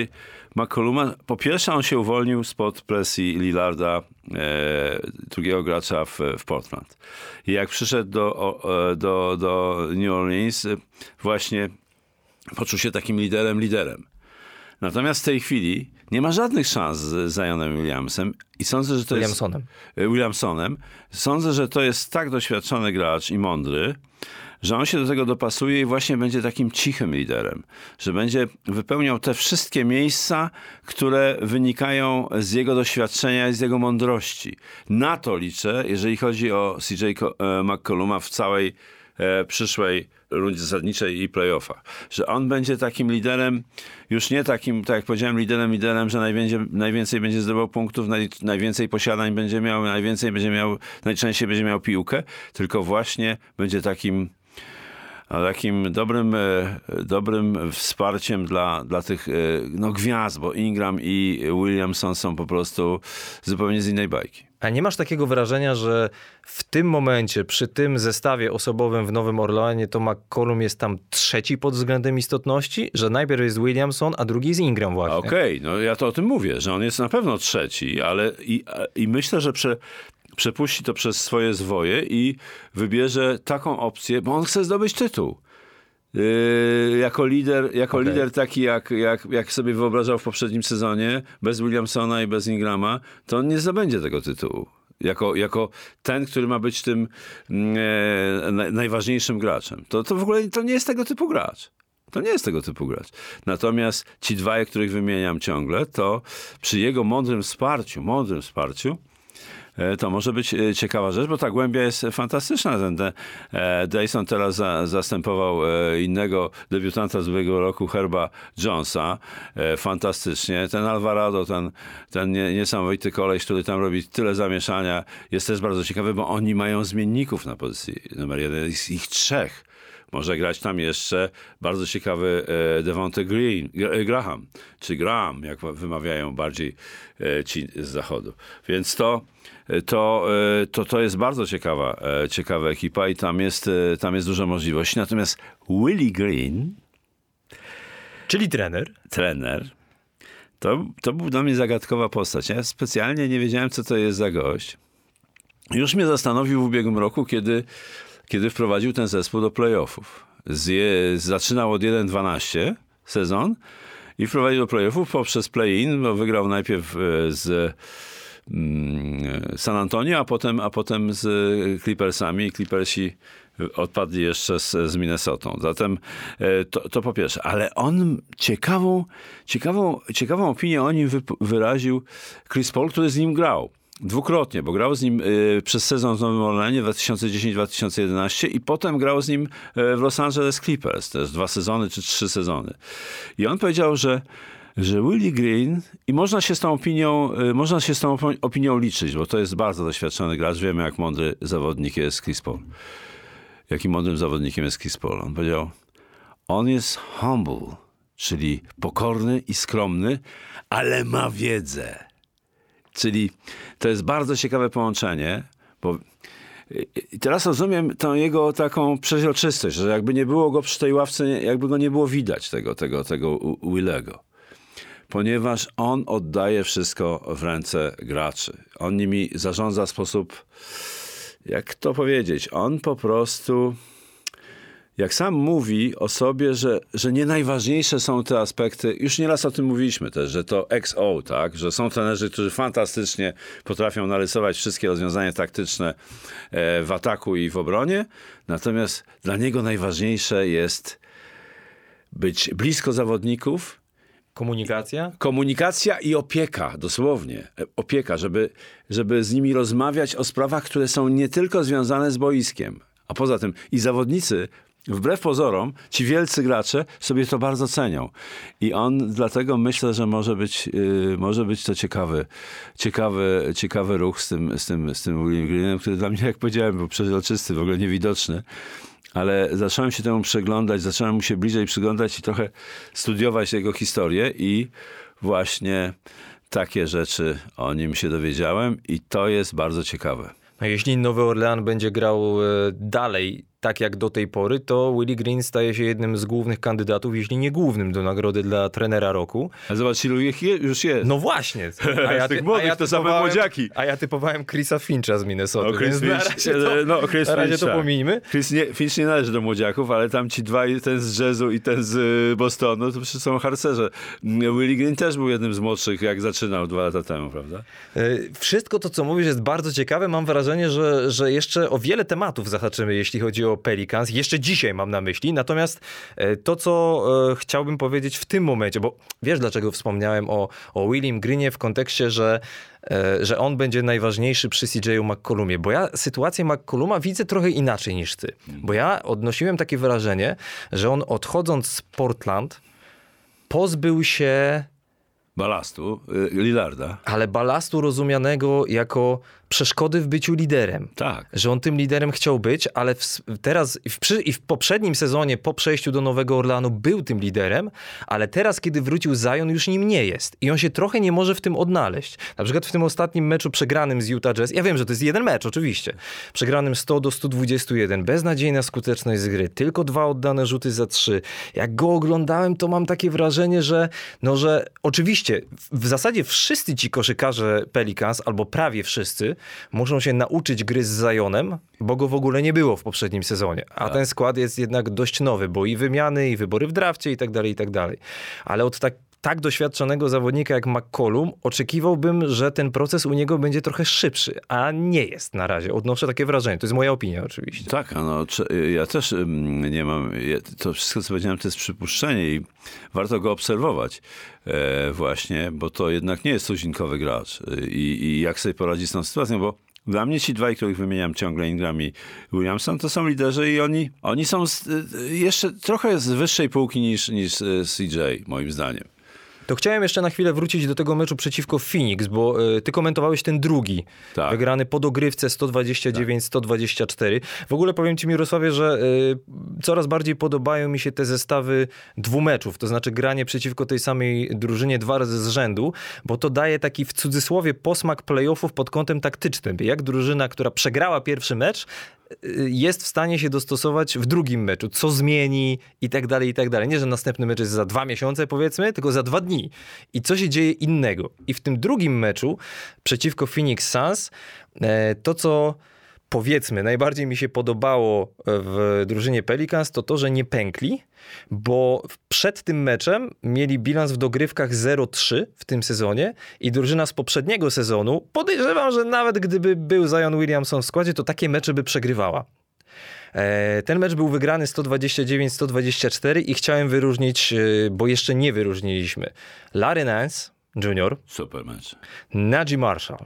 McColluma. Po pierwsze, on się uwolnił spod presji Lillarda, e, drugiego gracza w, w Portland. I jak przyszedł do, o, e, do, do New Orleans, e, właśnie poczuł się takim liderem, liderem. Natomiast w tej chwili nie ma żadnych szans z Zionem Williamsem i sądzę, że to Williamsonem. jest... Williamsonem. Sądzę, że to jest tak doświadczony gracz i mądry, że on się do tego dopasuje i właśnie będzie takim cichym liderem, że będzie wypełniał te wszystkie miejsca, które wynikają z jego doświadczenia i z jego mądrości. Na to liczę, jeżeli chodzi o CJ e, McColluma w całej przyszłej rundzie zasadniczej i playoffach. Że on będzie takim liderem, już nie takim, tak jak powiedziałem, liderem, liderem, że najwięcej, najwięcej będzie zdobywał punktów, naj, najwięcej posiadań będzie miał, najwięcej będzie miał, najczęściej będzie miał piłkę, tylko właśnie będzie takim takim dobrym, e, dobrym wsparciem dla, dla tych e, no, gwiazd, bo Ingram i Williamson są po prostu zupełnie z innej bajki. A nie masz takiego wrażenia, że w tym momencie, przy tym zestawie osobowym w Nowym Orleanie, to McCollum jest tam trzeci pod względem istotności? Że najpierw jest Williamson, a drugi jest Ingram właśnie. Okej, okay, no ja to o tym mówię, że on jest na pewno trzeci, ale i, i myślę, że prze, przepuści to przez swoje zwoje i wybierze taką opcję, bo on chce zdobyć tytuł. Yy, jako lider, jako okay. lider taki, jak, jak, jak sobie wyobrażał w poprzednim sezonie, bez Williamsona i bez Ingrama, to on nie zdobędzie tego tytułu. Jako, jako ten, który ma być tym mm, e, najważniejszym graczem. To, to w ogóle to nie jest tego typu gracz. To nie jest tego typu gracz. Natomiast ci dwaj, których wymieniam ciągle, to przy jego mądrym wsparciu, mądrym wsparciu, to może być e, ciekawa rzecz, bo ta głębia jest fantastyczna. Ten e, Dyson teraz za, zastępował innego debiutanta z ubiegłego roku, Herba Jonesa. Fantastycznie. Ten Alvarado, ten, ten niesamowity koleś, który tam robi tyle zamieszania, jest też bardzo ciekawy, bo oni mają zmienników na pozycji numer jeden. Jest ich trzech może grać tam jeszcze bardzo ciekawy Devonte Green, Graham, czy Graham, jak wymawiają bardziej ci z zachodu. Więc to to, e, to, to jest bardzo ciekawa, e, ciekawa ekipa i tam jest, e, tam jest dużo możliwości. Natomiast Willie Green, czyli trener, trener, to, to był dla mnie zagadkowa postać. Ja specjalnie nie wiedziałem, co to jest za gość. Już mnie zastanowił w ubiegłym roku, kiedy, kiedy wprowadził ten zespół do playoffów. Z, zaczynał od 1-12 sezon i wprowadził do playoffów poprzez play-in, bo wygrał najpierw z San Antonio, a potem, a potem z Clippersami. Clippersi odpadli jeszcze z, z Minnesotą. Zatem e, to, to po pierwsze. Ale on ciekawą, ciekawą, ciekawą opinię o nim wyraził Chris Paul, który z nim grał. Dwukrotnie, bo grał z nim y, przez sezon w Nowym Orleanie 2010-2011 i potem grał z nim y, w Los Angeles Clippers, też dwa sezony czy trzy sezony. I on powiedział, że że Willie Green i można się z tą opinią, y, można się z tą opinią liczyć, bo to jest bardzo doświadczony gracz. Wiemy, jak mądry zawodnik jest Chris Paul. Jakim mądrym zawodnikiem jest Chris Paul. On powiedział, on jest humble, czyli pokorny i skromny, ale ma wiedzę. Czyli to jest bardzo ciekawe połączenie, bo i teraz rozumiem tą jego taką przeźroczystość, że jakby nie było go przy tej ławce, jakby go nie było widać, tego, tego, tego Willego ponieważ on oddaje wszystko w ręce graczy. On nimi zarządza w sposób, jak to powiedzieć, on po prostu, jak sam mówi o sobie, że, że nie najważniejsze są te aspekty, już nieraz o tym mówiliśmy też, że to XO, tak, że są trenerzy, którzy fantastycznie potrafią narysować wszystkie rozwiązania taktyczne e, w ataku i w obronie, natomiast dla niego najważniejsze jest być blisko zawodników, Komunikacja? Komunikacja i opieka, dosłownie. Opieka, żeby, żeby z nimi rozmawiać o sprawach, które są nie tylko związane z boiskiem. A poza tym i zawodnicy, wbrew pozorom, ci wielcy gracze sobie to bardzo cenią. I on dlatego myślę, że może być, yy, może być to ciekawy, ciekawy, ciekawy ruch z tym, z tym, z tym William Greenem, który dla mnie, jak powiedziałem, był przezroczysty, w ogóle niewidoczny ale zacząłem się temu przeglądać, zacząłem mu się bliżej przyglądać i trochę studiować jego historię i właśnie takie rzeczy o nim się dowiedziałem i to jest bardzo ciekawe. A jeśli Nowy Orlean będzie grał e, dalej tak jak do tej pory, to Willie Green staje się jednym z głównych kandydatów, jeśli nie głównym, do nagrody dla trenera roku. A zobacz, ilu ich je, już jest. No właśnie. Z tych młodych to same młodziaki. A ja typowałem Chrisa Fincha z Minnesota, O, Chris na Finch, razie to, e, no, Chris na razie Finch, to. Chris nie, Finch nie należy do młodziaków, ale tam ci dwaj, ten z jazzu i ten z y, Bostonu, to przecież są harcerze. Mm, Willie Green też był jednym z młodszych, jak zaczynał dwa lata temu, prawda? E, Wszystko to, co mówisz, jest bardzo ciekawe. Mam wrażenie, że, że jeszcze o wiele tematów zahaczymy, jeśli chodzi o Pelicans. Jeszcze dzisiaj mam na myśli. Natomiast e, to, co e, chciałbym powiedzieć w tym momencie, bo wiesz, dlaczego wspomniałem o, o William Greenie w kontekście, że, e, że on będzie najważniejszy przy CJ'u McCollumie. Bo ja sytuację McColluma widzę trochę inaczej niż ty. Bo ja odnosiłem takie wrażenie, że on odchodząc z Portland pozbył się Balastu, y, Lillarda. ale balastu rozumianego jako przeszkody w byciu liderem. Tak. Że on tym liderem chciał być, ale w, teraz i w, przy, i w poprzednim sezonie, po przejściu do Nowego Orleanu, był tym liderem, ale teraz, kiedy wrócił Zion, już nim nie jest. I on się trochę nie może w tym odnaleźć. Na przykład w tym ostatnim meczu przegranym z Utah Jazz, ja wiem, że to jest jeden mecz, oczywiście, przegranym 100 do 121, beznadziejna skuteczność z gry, tylko dwa oddane rzuty za trzy. Jak go oglądałem, to mam takie wrażenie, że, no, że oczywiście w zasadzie wszyscy ci koszykarze Pelicans, albo prawie wszyscy, muszą się nauczyć gry z Zajonem, bo go w ogóle nie było w poprzednim sezonie. A ten skład jest jednak dość nowy, bo i wymiany, i wybory w drafcie i tak dalej, i tak dalej. Ale od tak tak doświadczonego zawodnika jak McCollum, oczekiwałbym, że ten proces u niego będzie trochę szybszy, a nie jest na razie. Odnoszę takie wrażenie. To jest moja opinia oczywiście. Tak, no, cze- ja też ym, nie mam, to wszystko co powiedziałem to jest przypuszczenie i warto go obserwować e, właśnie, bo to jednak nie jest tuzinkowy gracz E, i, i jak sobie poradzi z tą sytuacją, bo dla mnie ci dwaj, których wymieniam ciągle, Ingram i Williamson, to są liderzy i oni, oni są z, jeszcze trochę z wyższej półki niż, niż CJ, moim zdaniem. To chciałem jeszcze na chwilę wrócić do tego meczu przeciwko Phoenix, bo y, ty komentowałeś ten drugi, Tak. wygrany po dogrywce 129-124. W ogóle powiem ci Mirosławie, że y, coraz bardziej podobają mi się te zestawy dwumeczów, to znaczy granie przeciwko tej samej drużynie dwa razy z rzędu, bo to daje taki w cudzysłowie posmak playoffów pod kątem taktycznym. Jak drużyna, która przegrała pierwszy mecz, jest w stanie się dostosować w drugim meczu, co zmieni i tak dalej, i tak dalej. Nie, że następny mecz jest za dwa miesiące, powiedzmy, tylko za dwa dni. I co się dzieje innego. I w tym drugim meczu przeciwko Phoenix Suns, e, to co powiedzmy najbardziej mi się podobało w drużynie Pelicans, to to, że nie pękli, bo przed tym meczem mieli bilans w dogrywkach 0-3 w tym sezonie i drużyna z poprzedniego sezonu, podejrzewam, że nawet gdyby był Zion Williamson w składzie, to takie mecze by przegrywała. E, Ten mecz był wygrany 129-124 i chciałem wyróżnić, e, bo jeszcze nie wyróżniliśmy, Larry Nance Jr., Super mecz. Najee Marshall.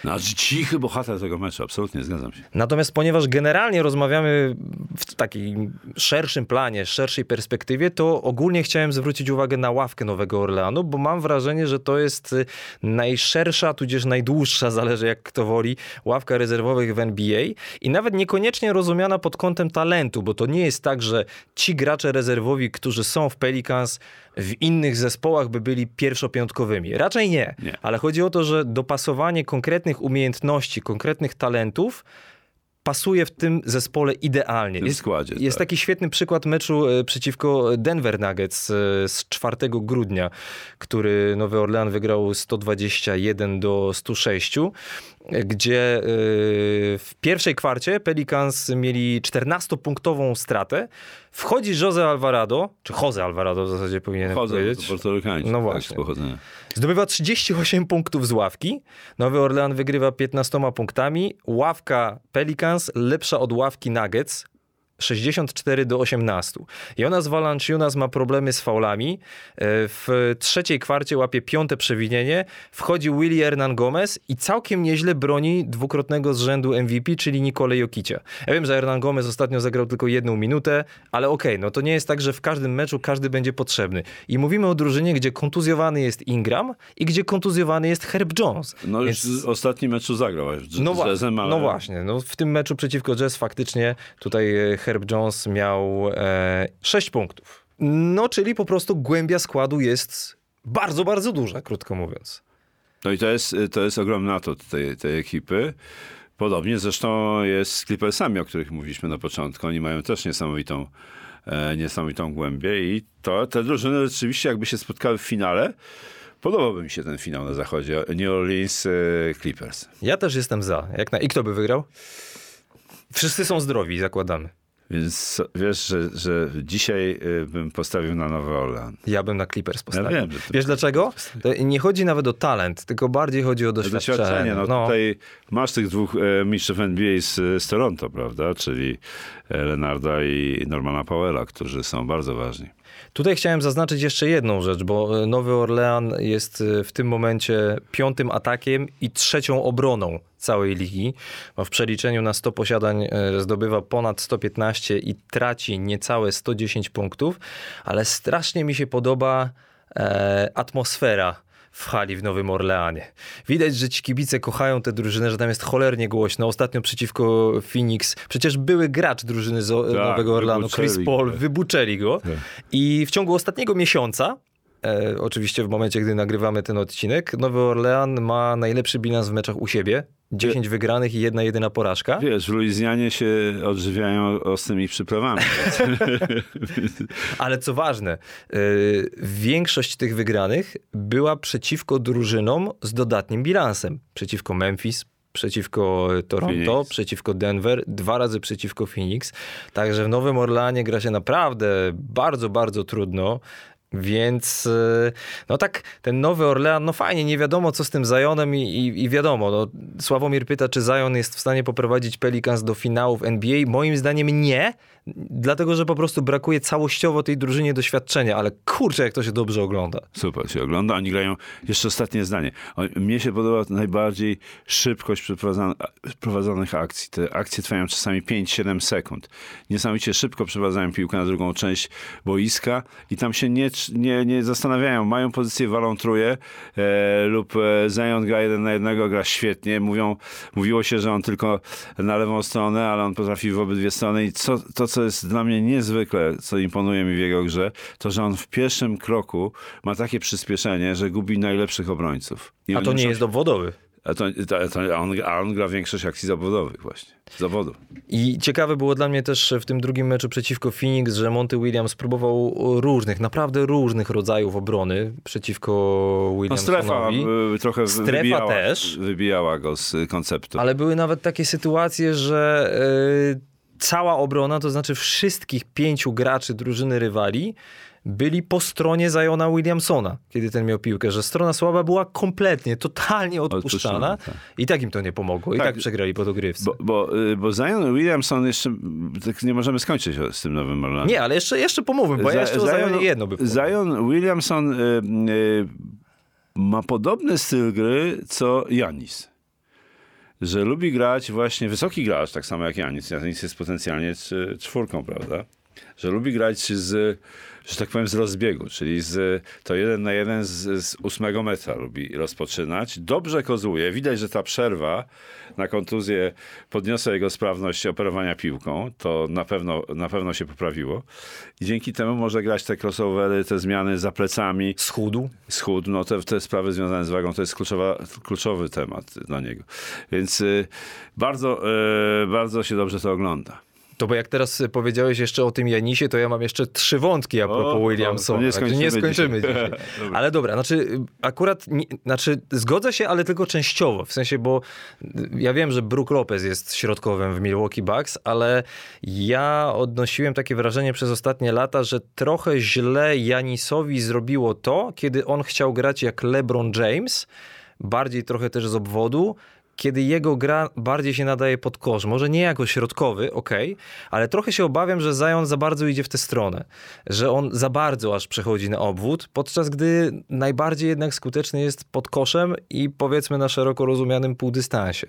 Znaczy cichy bohater tego meczu, absolutnie zgadzam się. Natomiast ponieważ generalnie rozmawiamy w takim szerszym planie, szerszej perspektywie, to ogólnie chciałem zwrócić uwagę na ławkę Nowego Orleanu, bo mam wrażenie, że to jest y, najszersza, tudzież najdłuższa, zależy jak kto woli, ławka rezerwowych w NBA i nawet niekoniecznie rozumiana pod kątem talentu, bo to nie jest tak, że ci gracze rezerwowi, którzy są w Pelicans, w innych zespołach by byli pierwszopiątkowymi. Raczej nie. Nie. Ale chodzi o to, że dopasowanie konkretnych umiejętności, konkretnych talentów pasuje w tym zespole idealnie. W składzie, jest tak. taki świetny przykład meczu e, przeciwko Denver Nuggets e, z 4 grudnia, który Nowy Orlean wygrał 121 do 106, e, gdzie e, w pierwszej kwarcie Pelicans mieli 14-punktową stratę. Wchodzi Jose Alvarado, czy Jose Alvarado w zasadzie powinienem Chodzą, powiedzieć. to Portorykańczyk. No tak, właśnie. pochodzenia. Zdobywa 38 punktów z ławki. Nowy Orlean wygrywa 15 punktami. Ławka Pelicans lepsza od ławki Nuggets. 64 do 18. Jonas Valanciunas ma problemy z faulami. E, W trzeciej kwarcie łapie piąte przewinienie. Wchodzi Willie Hernan Gomez i całkiem nieźle broni dwukrotnego z rzędu MVP, czyli Nikole Jokicia. Ja wiem, że Hernan Gomez ostatnio zagrał tylko jedną minutę, ale okej, no to nie jest tak, że w każdym meczu każdy będzie potrzebny. I mówimy o drużynie, gdzie kontuzjowany jest Ingram i gdzie kontuzjowany jest Herb Jones. No już Więc- w ostatnim meczu zagrał no, z no właśnie, no w tym meczu przeciwko Jazz faktycznie tutaj e, Herb Jones miał e, 6 punktów. No, czyli po prostu głębia składu jest bardzo, bardzo duża, krótko mówiąc. No i to jest, to jest ogromny atut tej, tej ekipy. Podobnie zresztą jest z Clippersami, o których mówiliśmy na początku. Oni mają też niesamowitą, e, niesamowitą głębię i to te drużyny rzeczywiście jakby się spotkały w finale, podobałby mi się ten finał na zachodzie. New Orleans e, Clippers. Ja też jestem za. Jak na... I kto by wygrał? Wszyscy są zdrowi, zakładamy. Więc wiesz, że, że dzisiaj y, bym postawił na Nowy Orlean. Ja bym na Clippers postawił. wiem, że Wiesz dlaczego? To nie chodzi nawet o talent, tylko bardziej chodzi o doświadczenie. Doświadczenie, no, tutaj masz tych dwóch e, mistrzów NBA z, z Toronto, prawda? Czyli e, Lenarda i Normana Powella, którzy są bardzo ważni. Tutaj chciałem zaznaczyć jeszcze jedną rzecz, bo e, Nowy Orlean jest e, w tym momencie piątym atakiem i trzecią obroną całej ligi. W przeliczeniu na 100 posiadań e, zdobywa ponad 115 i traci niecałe 110 punktów, ale strasznie mi się podoba atmosfera w hali w Nowym Orleanie. Widać, że ci kibice kochają tę drużynę, że tam jest cholernie głośno. Ostatnio przeciwko Phoenix, przecież były gracz drużyny z Tak, Nowego Orleanu, Chris Paul, wybuczeli go. I w ciągu ostatniego miesiąca, e, oczywiście w momencie, gdy nagrywamy ten odcinek, Nowy Orlean ma najlepszy bilans w meczach u siebie. 10 wygranych i jedna jedyna porażka. Wiesz, w Luizjanie się odżywiają ostrymi przyprawami. Ale co ważne, y, większość tych wygranych była przeciwko drużynom z dodatnim bilansem. Przeciwko Memphis, przeciwko Toronto, Phoenix. przeciwko Denver, dwa razy przeciwko Phoenix. Także w Nowym Orleanie gra się naprawdę bardzo, bardzo trudno. Więc y, no tak, ten Nowy Orlean, no fajnie, nie wiadomo co z tym Zionem i, i, i wiadomo, no, Sławomir pyta, czy Zion jest w stanie poprowadzić Pelicans do finałów NBA. Moim zdaniem nie, dlatego że po prostu brakuje całościowo tej drużynie doświadczenia, ale kurczę, jak to się dobrze ogląda. Super się ogląda. Oni grają, jeszcze ostatnie zdanie. Mnie się podoba najbardziej szybkość przeprowadzonych akcji. Te akcje trwają czasami 5-7 sekund. Niesamowicie szybko przeprowadzają piłkę na drugą część boiska i tam się nie, nie, nie zastanawiają. Mają pozycję, walą truje e, lub e, Zion gra jeden na jednego, gra świetnie. Mówią, mówiło się, że on tylko na lewą stronę, ale on potrafi w obydwie strony i co, to, co jest dla mnie niezwykle, co imponuje mi w jego grze, to, że on w pierwszym kroku ma takie przyspieszenie, że gubi najlepszych obrońców. I A to nie muszą jest się- to, to, on, a on gra większość akcji zawodowych właśnie. Zawodu. I ciekawe było dla mnie też w tym drugim meczu przeciwko Phoenix, że Monty Williams próbował różnych, naprawdę różnych rodzajów obrony przeciwko No Williamsonowi. strefa y, trochę Strefa wybijała, też. wybijała go z konceptu. Ale były nawet takie sytuacje, że y, cała obrona, to znaczy wszystkich pięciu graczy drużyny rywali, byli po stronie Zajona Williamsona, kiedy ten miał piłkę, że strona słaba była kompletnie, totalnie odpuszczana tak. i tak im to nie pomogło. I Tak. tak przegrali po dogrywce. Bo, bo, y, bo Zion Williamson jeszcze, tak nie możemy skończyć o- z tym nowym Orlanem. Nie, ale jeszcze, jeszcze pomówmy, bo ja jeszcze o Zajonie jedno by powiedział. Zion Williamson y, y, ma podobny styl gry co Janis. Że lubi grać właśnie, wysoki gracz, tak samo jak Janis. Janis jest potencjalnie czwórką, prawda? Że lubi grać z, że tak powiem, z rozbiegu, czyli z, to jeden na jeden z, z ósmego metra lubi rozpoczynać. Dobrze kozuje. Widać, że ta przerwa na kontuzję podniosła jego sprawność operowania piłką. To na pewno, na pewno się poprawiło. I dzięki temu może grać te crossovery, te zmiany za plecami, Schudł. schód, no te, te sprawy związane z wagą to jest kluczowa, kluczowy temat dla niego. Więc y, bardzo, y, bardzo się dobrze to ogląda. To bo jak teraz powiedziałeś jeszcze o tym Janisie, to ja mam jeszcze trzy wątki a propos O, Williamsona. nie Także skończymy skończymy dzisiaj. dzisiaj. Dobra. ale dobra, znaczy akurat, nie, znaczy zgodzę się, ale tylko częściowo. W sensie, bo ja wiem, że Brook Lopez jest środkowym w Milwaukee Bucks, ale ja odnosiłem takie wrażenie przez ostatnie lata, że trochę źle Janisowi zrobiło to, kiedy on chciał grać jak LeBron James, bardziej trochę też z obwodu, kiedy jego gra bardziej się nadaje pod kosz. Może nie jako środkowy, okej, ale trochę się obawiam, że Zion za bardzo idzie w tę stronę. Że on za bardzo aż przechodzi na obwód, podczas gdy najbardziej jednak skuteczny jest pod koszem i powiedzmy na szeroko rozumianym półdystansie.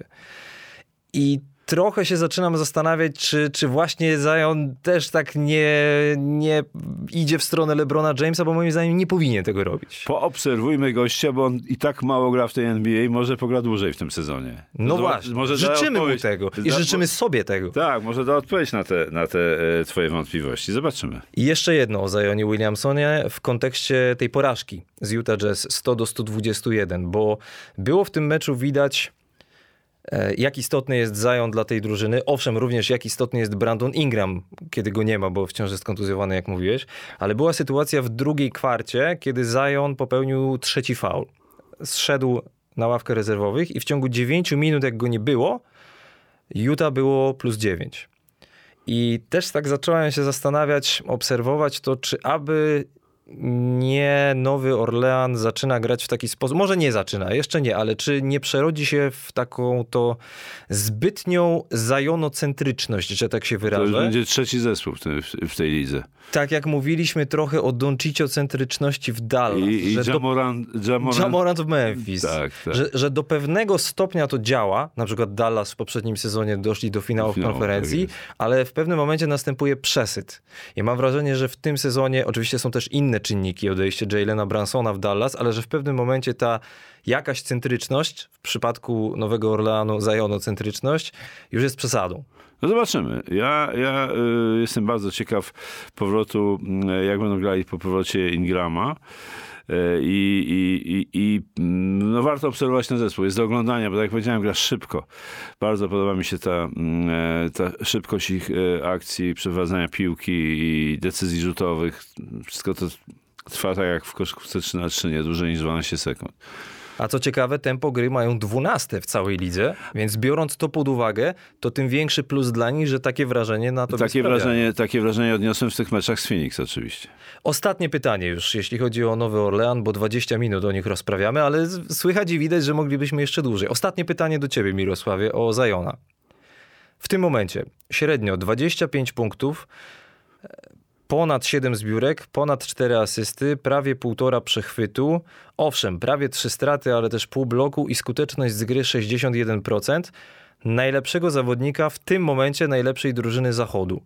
I trochę się zaczynam zastanawiać, czy, czy właśnie Zion też tak nie, nie idzie w stronę LeBrona Jamesa, bo moim zdaniem nie powinien tego robić. Poobserwujmy gościa, bo on i tak mało gra w tej NBA, może pogra dłużej w tym sezonie. No Zobacz- właśnie, może życzymy mu tego i życzymy sobie tego. Tak, może da odpowiedź na te, na te e, twoje wątpliwości. Zobaczymy. I jeszcze jedno o Zionie Williamsonie w kontekście tej porażki z Utah Jazz 100 do 121, bo było w tym meczu widać jak istotny jest Zion dla tej drużyny? Owszem, również jak istotny jest Brandon Ingram, kiedy go nie ma, bo wciąż jest kontuzjowany, jak mówiłeś. Ale była sytuacja w drugiej kwarcie, kiedy Zion popełnił trzeci faul. Zszedł na ławkę rezerwowych i w ciągu 9 minut, jak go nie było, Utah było plus 9. I też tak zacząłem się zastanawiać, obserwować to, czy aby nie Nowy Orlean zaczyna grać w taki sposób, może nie zaczyna, jeszcze nie, ale czy nie przerodzi się w taką to zbytnią zajonocentryczność, że tak się To wyrażę? już będzie trzeci zespół w, tym, w tej lidze. Tak jak mówiliśmy trochę o donciciocentryczności w Dallas. I, i że do- Jamoran, Jamoran, Jamorant w Memphis. Tak, tak. Że, że do pewnego stopnia to działa. Na przykład Dallas w poprzednim sezonie doszli do finałów Do finału, konferencji, tak ale w pewnym momencie następuje przesyt. I mam wrażenie, że w tym sezonie, oczywiście są też inne czynniki, odejście Jalena Bransona w Dallas, ale że w pewnym momencie ta jakaś centryczność, w przypadku Nowego Orleanu zajonocentryczność, już jest przesadą. No zobaczymy. Ja, ja y, jestem bardzo ciekaw powrotu, y, jak będą grali po powrocie Ingrama. I, i, i, i mm, no warto obserwować ten zespół. Jest do oglądania, bo tak jak powiedziałem, gra szybko. Bardzo podoba mi się ta, mm, e, ta szybkość ich e, akcji, przeprowadzania piłki i decyzji rzutowych. Wszystko to trwa tak jak w koszykówce 3 na 3, nie dłużej niż 12 sekund. A co ciekawe, tempo gry mają 12 w całej lidze, więc biorąc to pod uwagę, to tym większy plus dla nich, że takie wrażenie na to Takie wrażenie, takie wrażenie odniosłem w tych meczach z Phoenix oczywiście. Ostatnie pytanie już, jeśli chodzi o Nowy Orlean, bo 20 minut o nich rozprawiamy, ale słychać i widać, że moglibyśmy jeszcze dłużej. Ostatnie pytanie do ciebie, Mirosławie, o Zajona. W tym momencie średnio 25 punktów, ponad 7 zbiórek, ponad 4 asysty, prawie 1,5 przechwytu. Owszem, prawie 3 straty, ale też pół bloku i skuteczność z gry 61%. Najlepszego zawodnika w tym momencie najlepszej drużyny zachodu.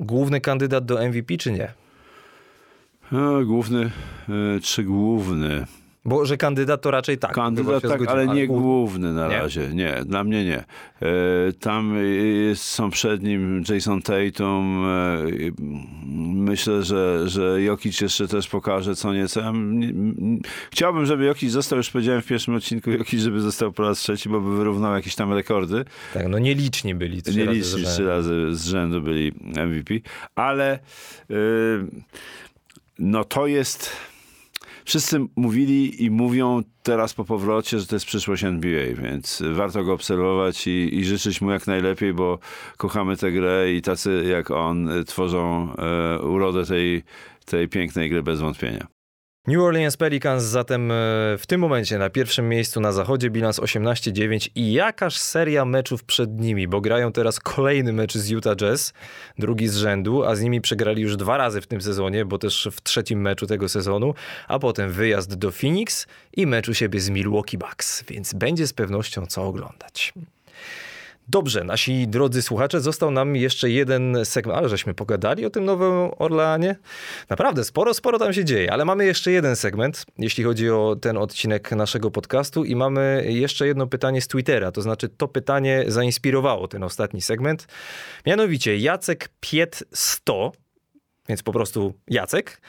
Główny kandydat do MVP czy nie? E, Główny, e, czy główny? Bo że kandydat to raczej tak. Kandydat tak, ale nie główny. na razie. Nie, dla mnie nie. E, Tam jest, są przed nim Jason Tatum. e, Myślę, że, że Jokic jeszcze też pokaże co nieco. Ja Chciałbym, żeby Jokic został, już powiedziałem w pierwszym odcinku, Jokic, żeby został po raz trzeci, bo by wyrównał jakieś tam rekordy. Tak, no nieliczni byli. Trzy razy Nieliczni rzędu. trzy razy z rzędu byli MVP, ale y, no to jest. Wszyscy mówili i mówią teraz po powrocie, że to jest przyszłość NBA, więc warto go obserwować i, i życzyć mu jak najlepiej, bo kochamy tę grę i tacy jak on tworzą e, urodę tej, tej pięknej gry bez wątpienia. New Orleans Pelicans zatem e, w tym momencie na pierwszym miejscu na zachodzie, bilans 18-9 i jakaż seria meczów przed nimi, bo grają teraz kolejny mecz z Utah Jazz, drugi z rzędu, a z nimi przegrali już dwa razy w tym sezonie, bo też w trzecim meczu tego sezonu, a potem wyjazd do Phoenix i mecz u siebie z Milwaukee Bucks, więc będzie z pewnością co oglądać. Dobrze, nasi drodzy słuchacze, został nam jeszcze jeden segment, ale żeśmy pogadali o tym Nowym Orleanie. Naprawdę, sporo, sporo tam się dzieje, ale mamy jeszcze jeden segment, jeśli chodzi o ten odcinek naszego podcastu i mamy jeszcze jedno pytanie z Twittera, to znaczy to pytanie zainspirowało ten ostatni segment. Mianowicie Jacek Piet 100, więc po prostu Jacek,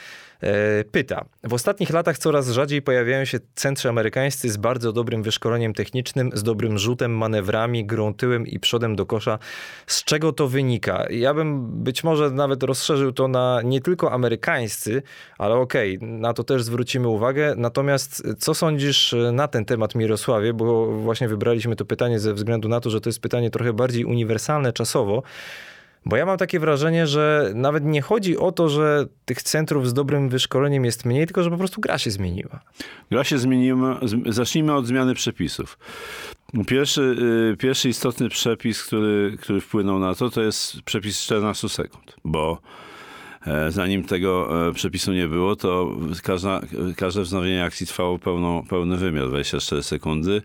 e, pyta. W ostatnich latach coraz rzadziej pojawiają się centrzy amerykańscy z bardzo dobrym wyszkoleniem technicznym, z dobrym rzutem, manewrami, grą tyłem i przodem do kosza. Z czego to wynika? Ja bym być może nawet rozszerzył to na nie tylko amerykańscy, ale okej, na to też zwrócimy uwagę. Natomiast co sądzisz na ten temat, Mirosławie? Bo właśnie wybraliśmy to pytanie ze względu na to, że to jest pytanie trochę bardziej uniwersalne czasowo. Bo ja mam takie wrażenie, że nawet nie chodzi o to, że tych centrów z dobrym wyszkoleniem jest mniej, tylko że po prostu gra się zmieniła. Gra się zmieniła. Zacznijmy od zmiany przepisów. Pierwszy, y, pierwszy istotny przepis, który, który wpłynął na to, to jest przepis 14 sekund, bo e, zanim tego e, przepisu nie było, to każda, każde wznowienie akcji trwało pełny wymiar, 24 sekundy.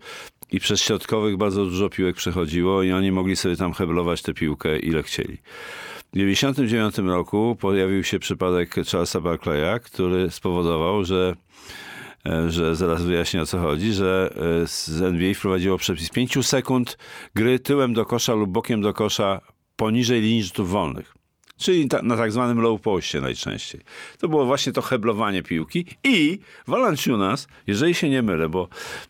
I przez środkowych bardzo dużo piłek przechodziło i oni mogli sobie tam heblować tę piłkę ile chcieli. W 1999 roku pojawił się przypadek Charlesa Barclaya, który spowodował, że e, że zaraz wyjaśnię o co chodzi, że e, z NBA wprowadziło przepis 5 sekund gry tyłem do kosza lub bokiem do kosza poniżej linii rzutów wolnych. Czyli ta, na tak zwanym low postie najczęściej. To było właśnie to heblowanie piłki i Valanciunas, jeżeli się nie mylę, bo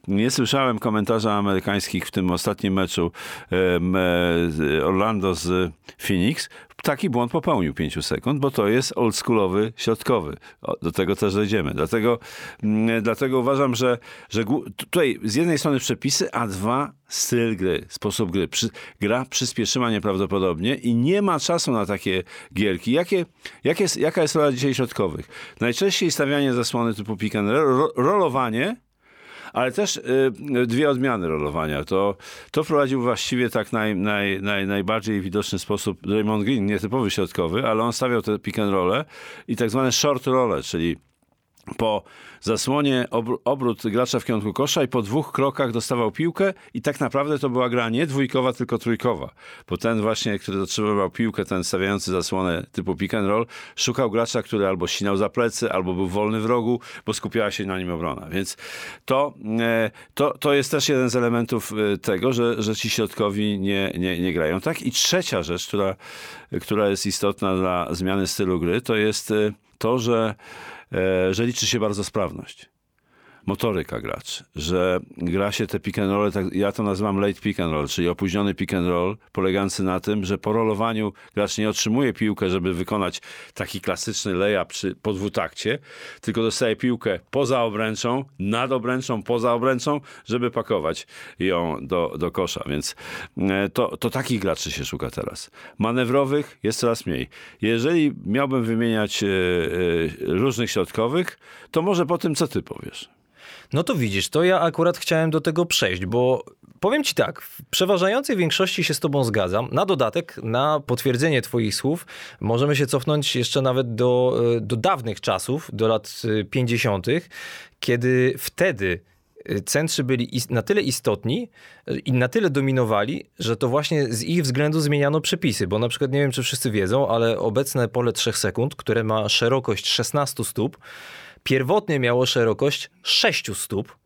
nie słyszałem komentarza amerykańskich w tym ostatnim meczu e, Orlando z Phoenix, taki błąd popełnił 5 sekund, bo to jest oldschoolowy środkowy. Do tego też dojdziemy. Dlatego, mm, dlatego uważam, że, że tutaj z jednej strony przepisy, a dwa styl gry, sposób gry. Przy, gra przyspieszyła nieprawdopodobnie i nie ma czasu na takie gierki. Jakie, jakie, jest- jaka jest rola dzisiaj środkowych? Najczęściej stawianie zasłony typu pick and roll, ro, rolowanie, ale też y, dwie odmiany rolowania. To, to wprowadził właściwie tak naj, naj, naj, najbardziej widoczny sposób Raymond Green, nietypowy środkowy, ale on stawiał te pick and role i tak zwane short role, czyli po zasłonie obr- obrót gracza w kierunku kosza i po dwóch krokach dostawał piłkę i tak naprawdę to była gra nie dwójkowa, tylko trójkowa. Bo ten właśnie, który dotrzymywał piłkę, ten stawiający zasłonę typu pick and roll, szukał gracza, który albo ścinał za plecy, albo był wolny w rogu, bo skupiała się na nim obrona. Więc to, e, to, to jest też jeden z elementów e, tego, że, że ci środkowi nie, nie, nie grają tak. I trzecia rzecz, która, która jest istotna dla zmiany stylu gry, to jest e, to, że że liczy się bardzo sprawność. Motoryka graczy, że gra się te pick and roll, tak, ja to nazywam late pick and roll, czyli opóźniony pick and roll, polegający na tym, że po rolowaniu gracz nie otrzymuje piłkę, żeby wykonać taki klasyczny layup przy, po dwutakcie, tylko dostaje piłkę poza obręczą, nad obręczą, poza obręczą, żeby pakować ją do, do kosza. Więc e, to, to takich graczy się szuka teraz. Manewrowych jest coraz mniej. Jeżeli miałbym wymieniać e, e, różnych środkowych, to może po tym, co ty powiesz. No to widzisz, to ja akurat chciałem do tego przejść, bo powiem ci tak, w przeważającej większości się z tobą zgadzam. Na dodatek, na potwierdzenie twoich słów, możemy się cofnąć jeszcze nawet do, e, do dawnych czasów, do lat e, 50., kiedy wtedy e, centrzy byli na tyle istotni e, i na tyle dominowali, że to właśnie z ich względu zmieniano przepisy, bo na przykład nie wiem, czy wszyscy wiedzą, ale obecne pole 3 sekund, które ma szerokość 16 stóp, pierwotnie miało szerokość 6 stóp,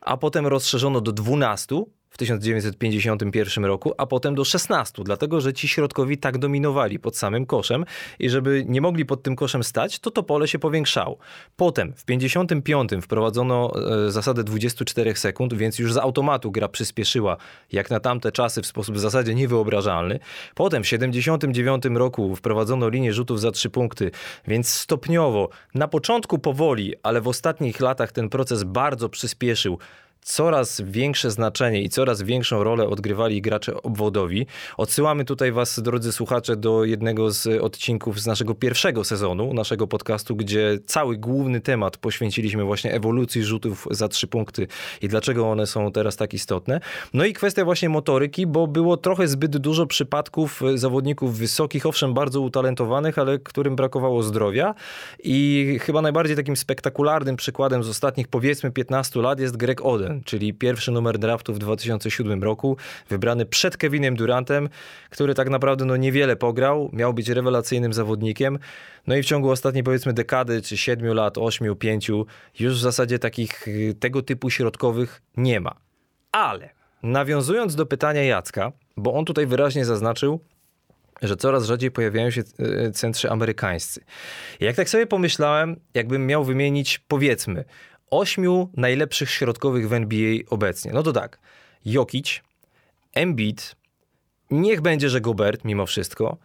a potem rozszerzono do 12 w 1951 roku, a potem do 16, dlatego że ci środkowi tak dominowali pod samym koszem i żeby nie mogli pod tym koszem stać, to to pole się powiększało. Potem w 55 wprowadzono e, zasadę 24 sekund, więc już z automatu gra przyspieszyła, jak na tamte czasy w sposób w zasadzie niewyobrażalny. Potem w 79 roku wprowadzono linię rzutów za 3 punkty, więc stopniowo, na początku powoli, ale w ostatnich latach ten proces bardzo przyspieszył coraz większe znaczenie i coraz większą rolę odgrywali gracze obwodowi. Odsyłamy tutaj was, drodzy słuchacze, do jednego z odcinków z naszego pierwszego sezonu, naszego podcastu, gdzie cały główny temat poświęciliśmy właśnie ewolucji rzutów za trzy punkty i dlaczego one są teraz tak istotne. No i kwestia właśnie motoryki, bo było trochę zbyt dużo przypadków zawodników wysokich, owszem, bardzo utalentowanych, ale którym brakowało zdrowia i chyba najbardziej takim spektakularnym przykładem z ostatnich powiedzmy 15 lat jest Greg Oden, czyli pierwszy numer draftu w 2007 roku, wybrany przed Kevinem Durantem, który tak naprawdę no niewiele pograł, miał być rewelacyjnym zawodnikiem. No i w ciągu ostatniej powiedzmy dekady, czy 7 lat, 8, 5, już w zasadzie takich y, tego typu środkowych nie ma. Ale nawiązując do pytania Jacka, bo on tutaj wyraźnie zaznaczył, że coraz rzadziej pojawiają się e, centrzy amerykańscy. Jak tak sobie pomyślałem, jakbym miał wymienić powiedzmy ośmiu najlepszych środkowych w NBA obecnie. No to tak, Jokic, Embiid, niech będzie, że Gobert mimo wszystko,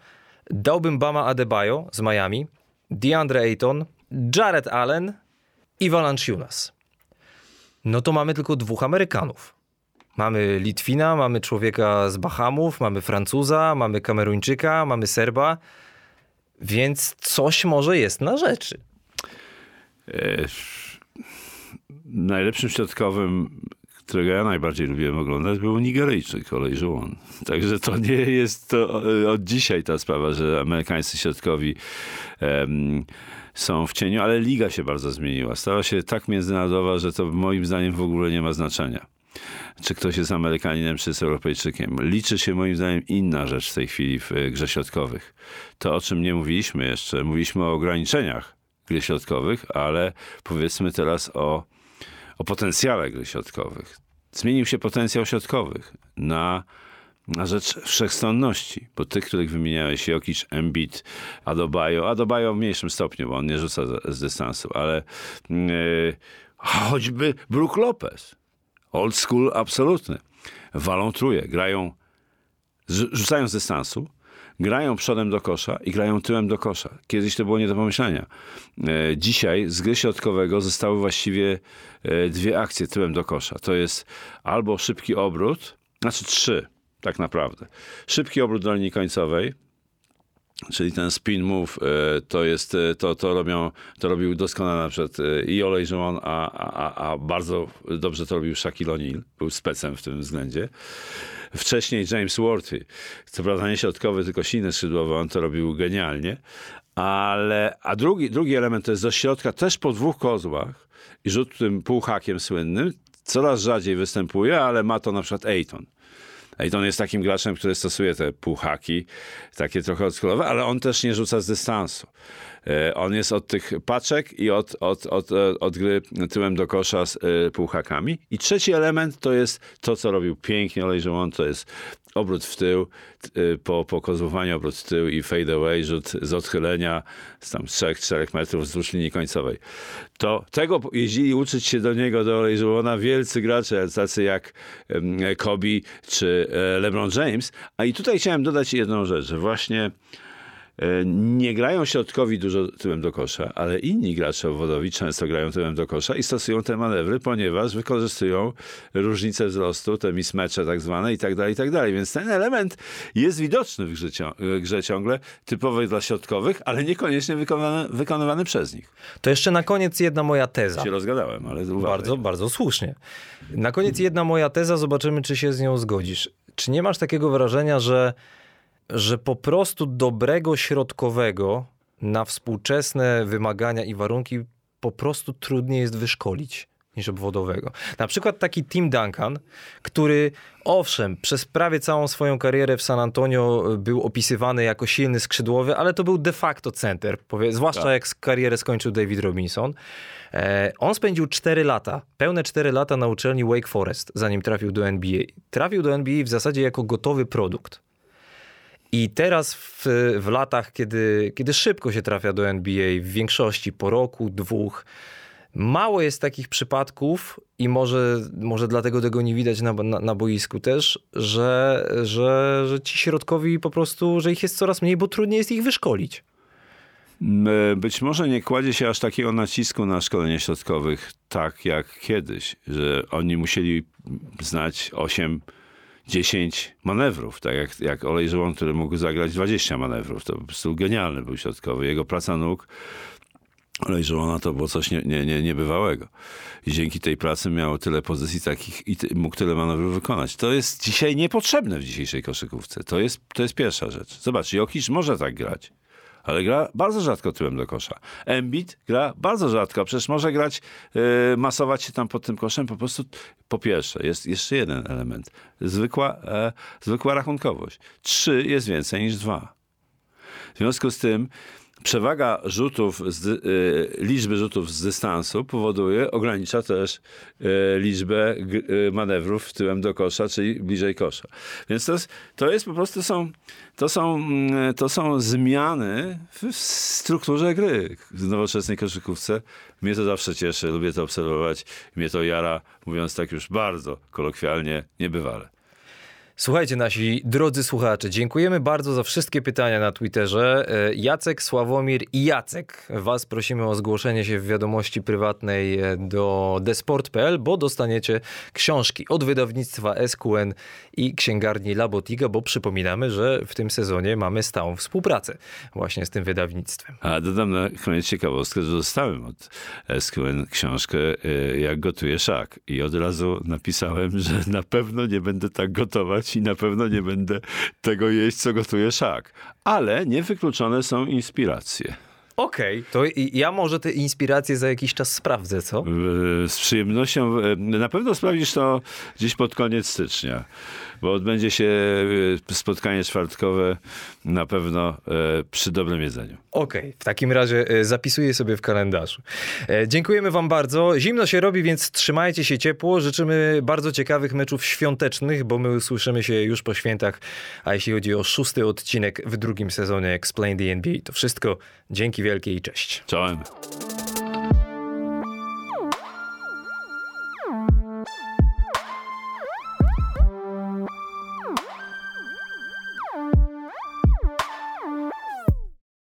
dałbym Bama Adebayo z Miami, DeAndre Ayton, Jared Allen i Valanciunas. No to mamy tylko dwóch Amerykanów. Mamy Litwina, mamy człowieka z Bahamów, mamy Francuza, mamy Kameruńczyka, mamy Serba, więc coś może jest na rzeczy. E, najlepszym środkowym, którego ja najbardziej lubiłem oglądać, był Nigeryjczyk, Olejżułon. Także to nie jest to e, od dzisiaj ta sprawa, że amerykańscy środkowi em, są w cieniu, ale liga się bardzo zmieniła. Stała się tak międzynarodowa, że to moim zdaniem w ogóle nie ma znaczenia. Czy ktoś jest Amerykaninem, czy jest Europejczykiem. Liczy się moim zdaniem inna rzecz w tej chwili w e, grze środkowych. To, o czym nie mówiliśmy jeszcze, mówiliśmy o ograniczeniach gry środkowych, ale powiedzmy teraz o, o potencjale gry środkowych. Zmienił się potencjał środkowych na na rzecz wszechstronności, bo tych, których wymieniałeś, Jokic, Embiid, Adobayo, Adobayo w mniejszym stopniu, bo on nie rzuca z, dystansu, ale yy, choćby Brook Lopez, old school absolutny, walą truje, grają, rzucają z dystansu, grają przodem do kosza i grają tyłem do kosza. Kiedyś to było nie do pomyślenia. E, dzisiaj z gry środkowego zostały właściwie e, dwie akcje tyłem do kosza. To jest albo szybki obrót, znaczy trzy tak naprawdę. Szybki obrót do linii końcowej, Czyli ten spin move e, to jest, to, to, robią, to robił doskonale na przykład i Olejżon, a, a, a bardzo dobrze to robił Shaquille O'Neal. Był specem w tym względzie. Wcześniej James Worthy, co prawda nie środkowy, tylko silny skrzydłowy, on to robił genialnie. Ale, a drugi, drugi element to jest do środka, też po dwóch kozłach i rzut tym półhakiem słynnym, coraz rzadziej występuje, ale ma to na przykład Ayton. Ayton jest takim graczem, który stosuje te półhaki, takie trochę odskolowe, ale on też nie rzuca z dystansu. E, on jest od tych paczek i od, od, od, e, od gry tyłem do kosza z e, półhakami. I trzeci element to jest to, co robił pięknie Olej Żołon, to jest obrót w tył, po, po kozłowaniu obrót w tył i fade away, rzut z odchylenia z tam 3-4 metrów wzdłuż linii końcowej. To tego jeździli uczyć się do niego, do Olejżołona wielcy gracze, tacy jak Kobe czy LeBron James. A i tutaj chciałem dodać jedną rzecz, że właśnie E, nie grają środkowi dużo tyłem do kosza, ale inni gracze obwodowi często grają tyłem do kosza i stosują te manewry, ponieważ wykorzystują różnice wzrostu, te mismecze tak zwane i tak dalej, i tak dalej. Więc ten element jest widoczny w grze, grze ciągle, typowy dla środkowych, ale niekoniecznie wykonany, wykonywany przez nich. To jeszcze na koniec jedna moja teza. Się rozgadałem, ale uważaj. Bardzo, bardzo słusznie. Na koniec jedna moja teza, zobaczymy, czy się z nią zgodzisz. Czy nie masz takiego wrażenia, że że po prostu dobrego środkowego na współczesne wymagania i warunki po prostu trudniej jest wyszkolić niż obwodowego. Na przykład taki Tim Duncan, który owszem, przez prawie całą swoją karierę w San Antonio był opisywany jako silny skrzydłowy, ale to był de facto center, zwłaszcza tak. jak karierę skończył David Robinson. E, on spędził 4 lata, pełne 4 lata na uczelni Wake Forest, zanim trafił do NBA. Trafił do NBA w zasadzie jako gotowy produkt. I teraz w, w latach, kiedy, kiedy szybko się trafia do NBA, w większości po roku, dwóch, mało jest takich przypadków i może, może dlatego tego nie widać na, na, na, boisku też, że, że, że ci środkowi po prostu, że ich jest coraz mniej, bo trudniej jest ich wyszkolić. Być może nie kładzie się aż takiego nacisku na szkolenie środkowych, tak jak kiedyś, że oni musieli znać 8 10 manewrów, tak jak, jak Olej Żołon, który mógł zagrać 20 manewrów. To po prostu genialny był środkowy. Jego praca nóg Olej Żołona to było coś nie, nie, nie, niebywałego. I dzięki tej pracy miał tyle pozycji takich i ty, mógł tyle manewrów wykonać. To jest dzisiaj niepotrzebne w dzisiejszej koszykówce. To jest, to jest pierwsza rzecz. Zobacz, Jokic może tak grać ale gra bardzo rzadko tyłem do kosza. Embiid gra bardzo rzadko, przecież może grać, yy, masować się tam pod tym koszem po prostu, po pierwsze, jest jeszcze jeden element, zwykła, e, zwykła rachunkowość. Trzy jest więcej niż dwa. W związku z tym przewaga rzutów, z, y, liczby rzutów z dystansu powoduje, ogranicza też y, liczbę y, manewrów tyłem do kosza, czyli bliżej kosza. Więc to jest, to jest po prostu są, to są, mm, to są zmiany w strukturze gry w nowoczesnej koszykówce. Mnie to zawsze cieszy, lubię to obserwować. Mnie to jara, mówiąc tak już bardzo kolokwialnie, niebywale. Słuchajcie, nasi drodzy słuchacze, dziękujemy bardzo za wszystkie pytania na Twitterze. E, Jacek, Sławomir i Jacek. Was prosimy o zgłoszenie się w wiadomości prywatnej e, do desport.pl, bo dostaniecie książki od wydawnictwa SQN i księgarni Labotiga, bo przypominamy, że w tym sezonie mamy stałą współpracę właśnie z tym wydawnictwem. A dodam na koniec ciekawostkę, że dostałem od SQN książkę e, Jak gotuje szak i od razu napisałem, że na pewno nie będę tak gotować i na pewno nie będę tego jeść, co gotuje szak. Ale niewykluczone są inspiracje. Okej, to i- ja może te inspiracje za jakiś czas sprawdzę, co? Z przyjemnością. Na pewno sprawdzisz to gdzieś pod koniec stycznia, bo odbędzie się e, spotkanie czwartkowe na pewno e, przy dobrym jedzeniu. Okej, w takim razie e, zapisuję sobie w kalendarzu. E, Dziękujemy Wam bardzo. Zimno się robi, więc trzymajcie się ciepło. Życzymy bardzo ciekawych meczów świątecznych, bo my usłyszymy się już po świętach. A jeśli chodzi o szósty odcinek w drugim sezonie Explain the NBA, to wszystko. Dzięki wielkie i cześć. Czołem.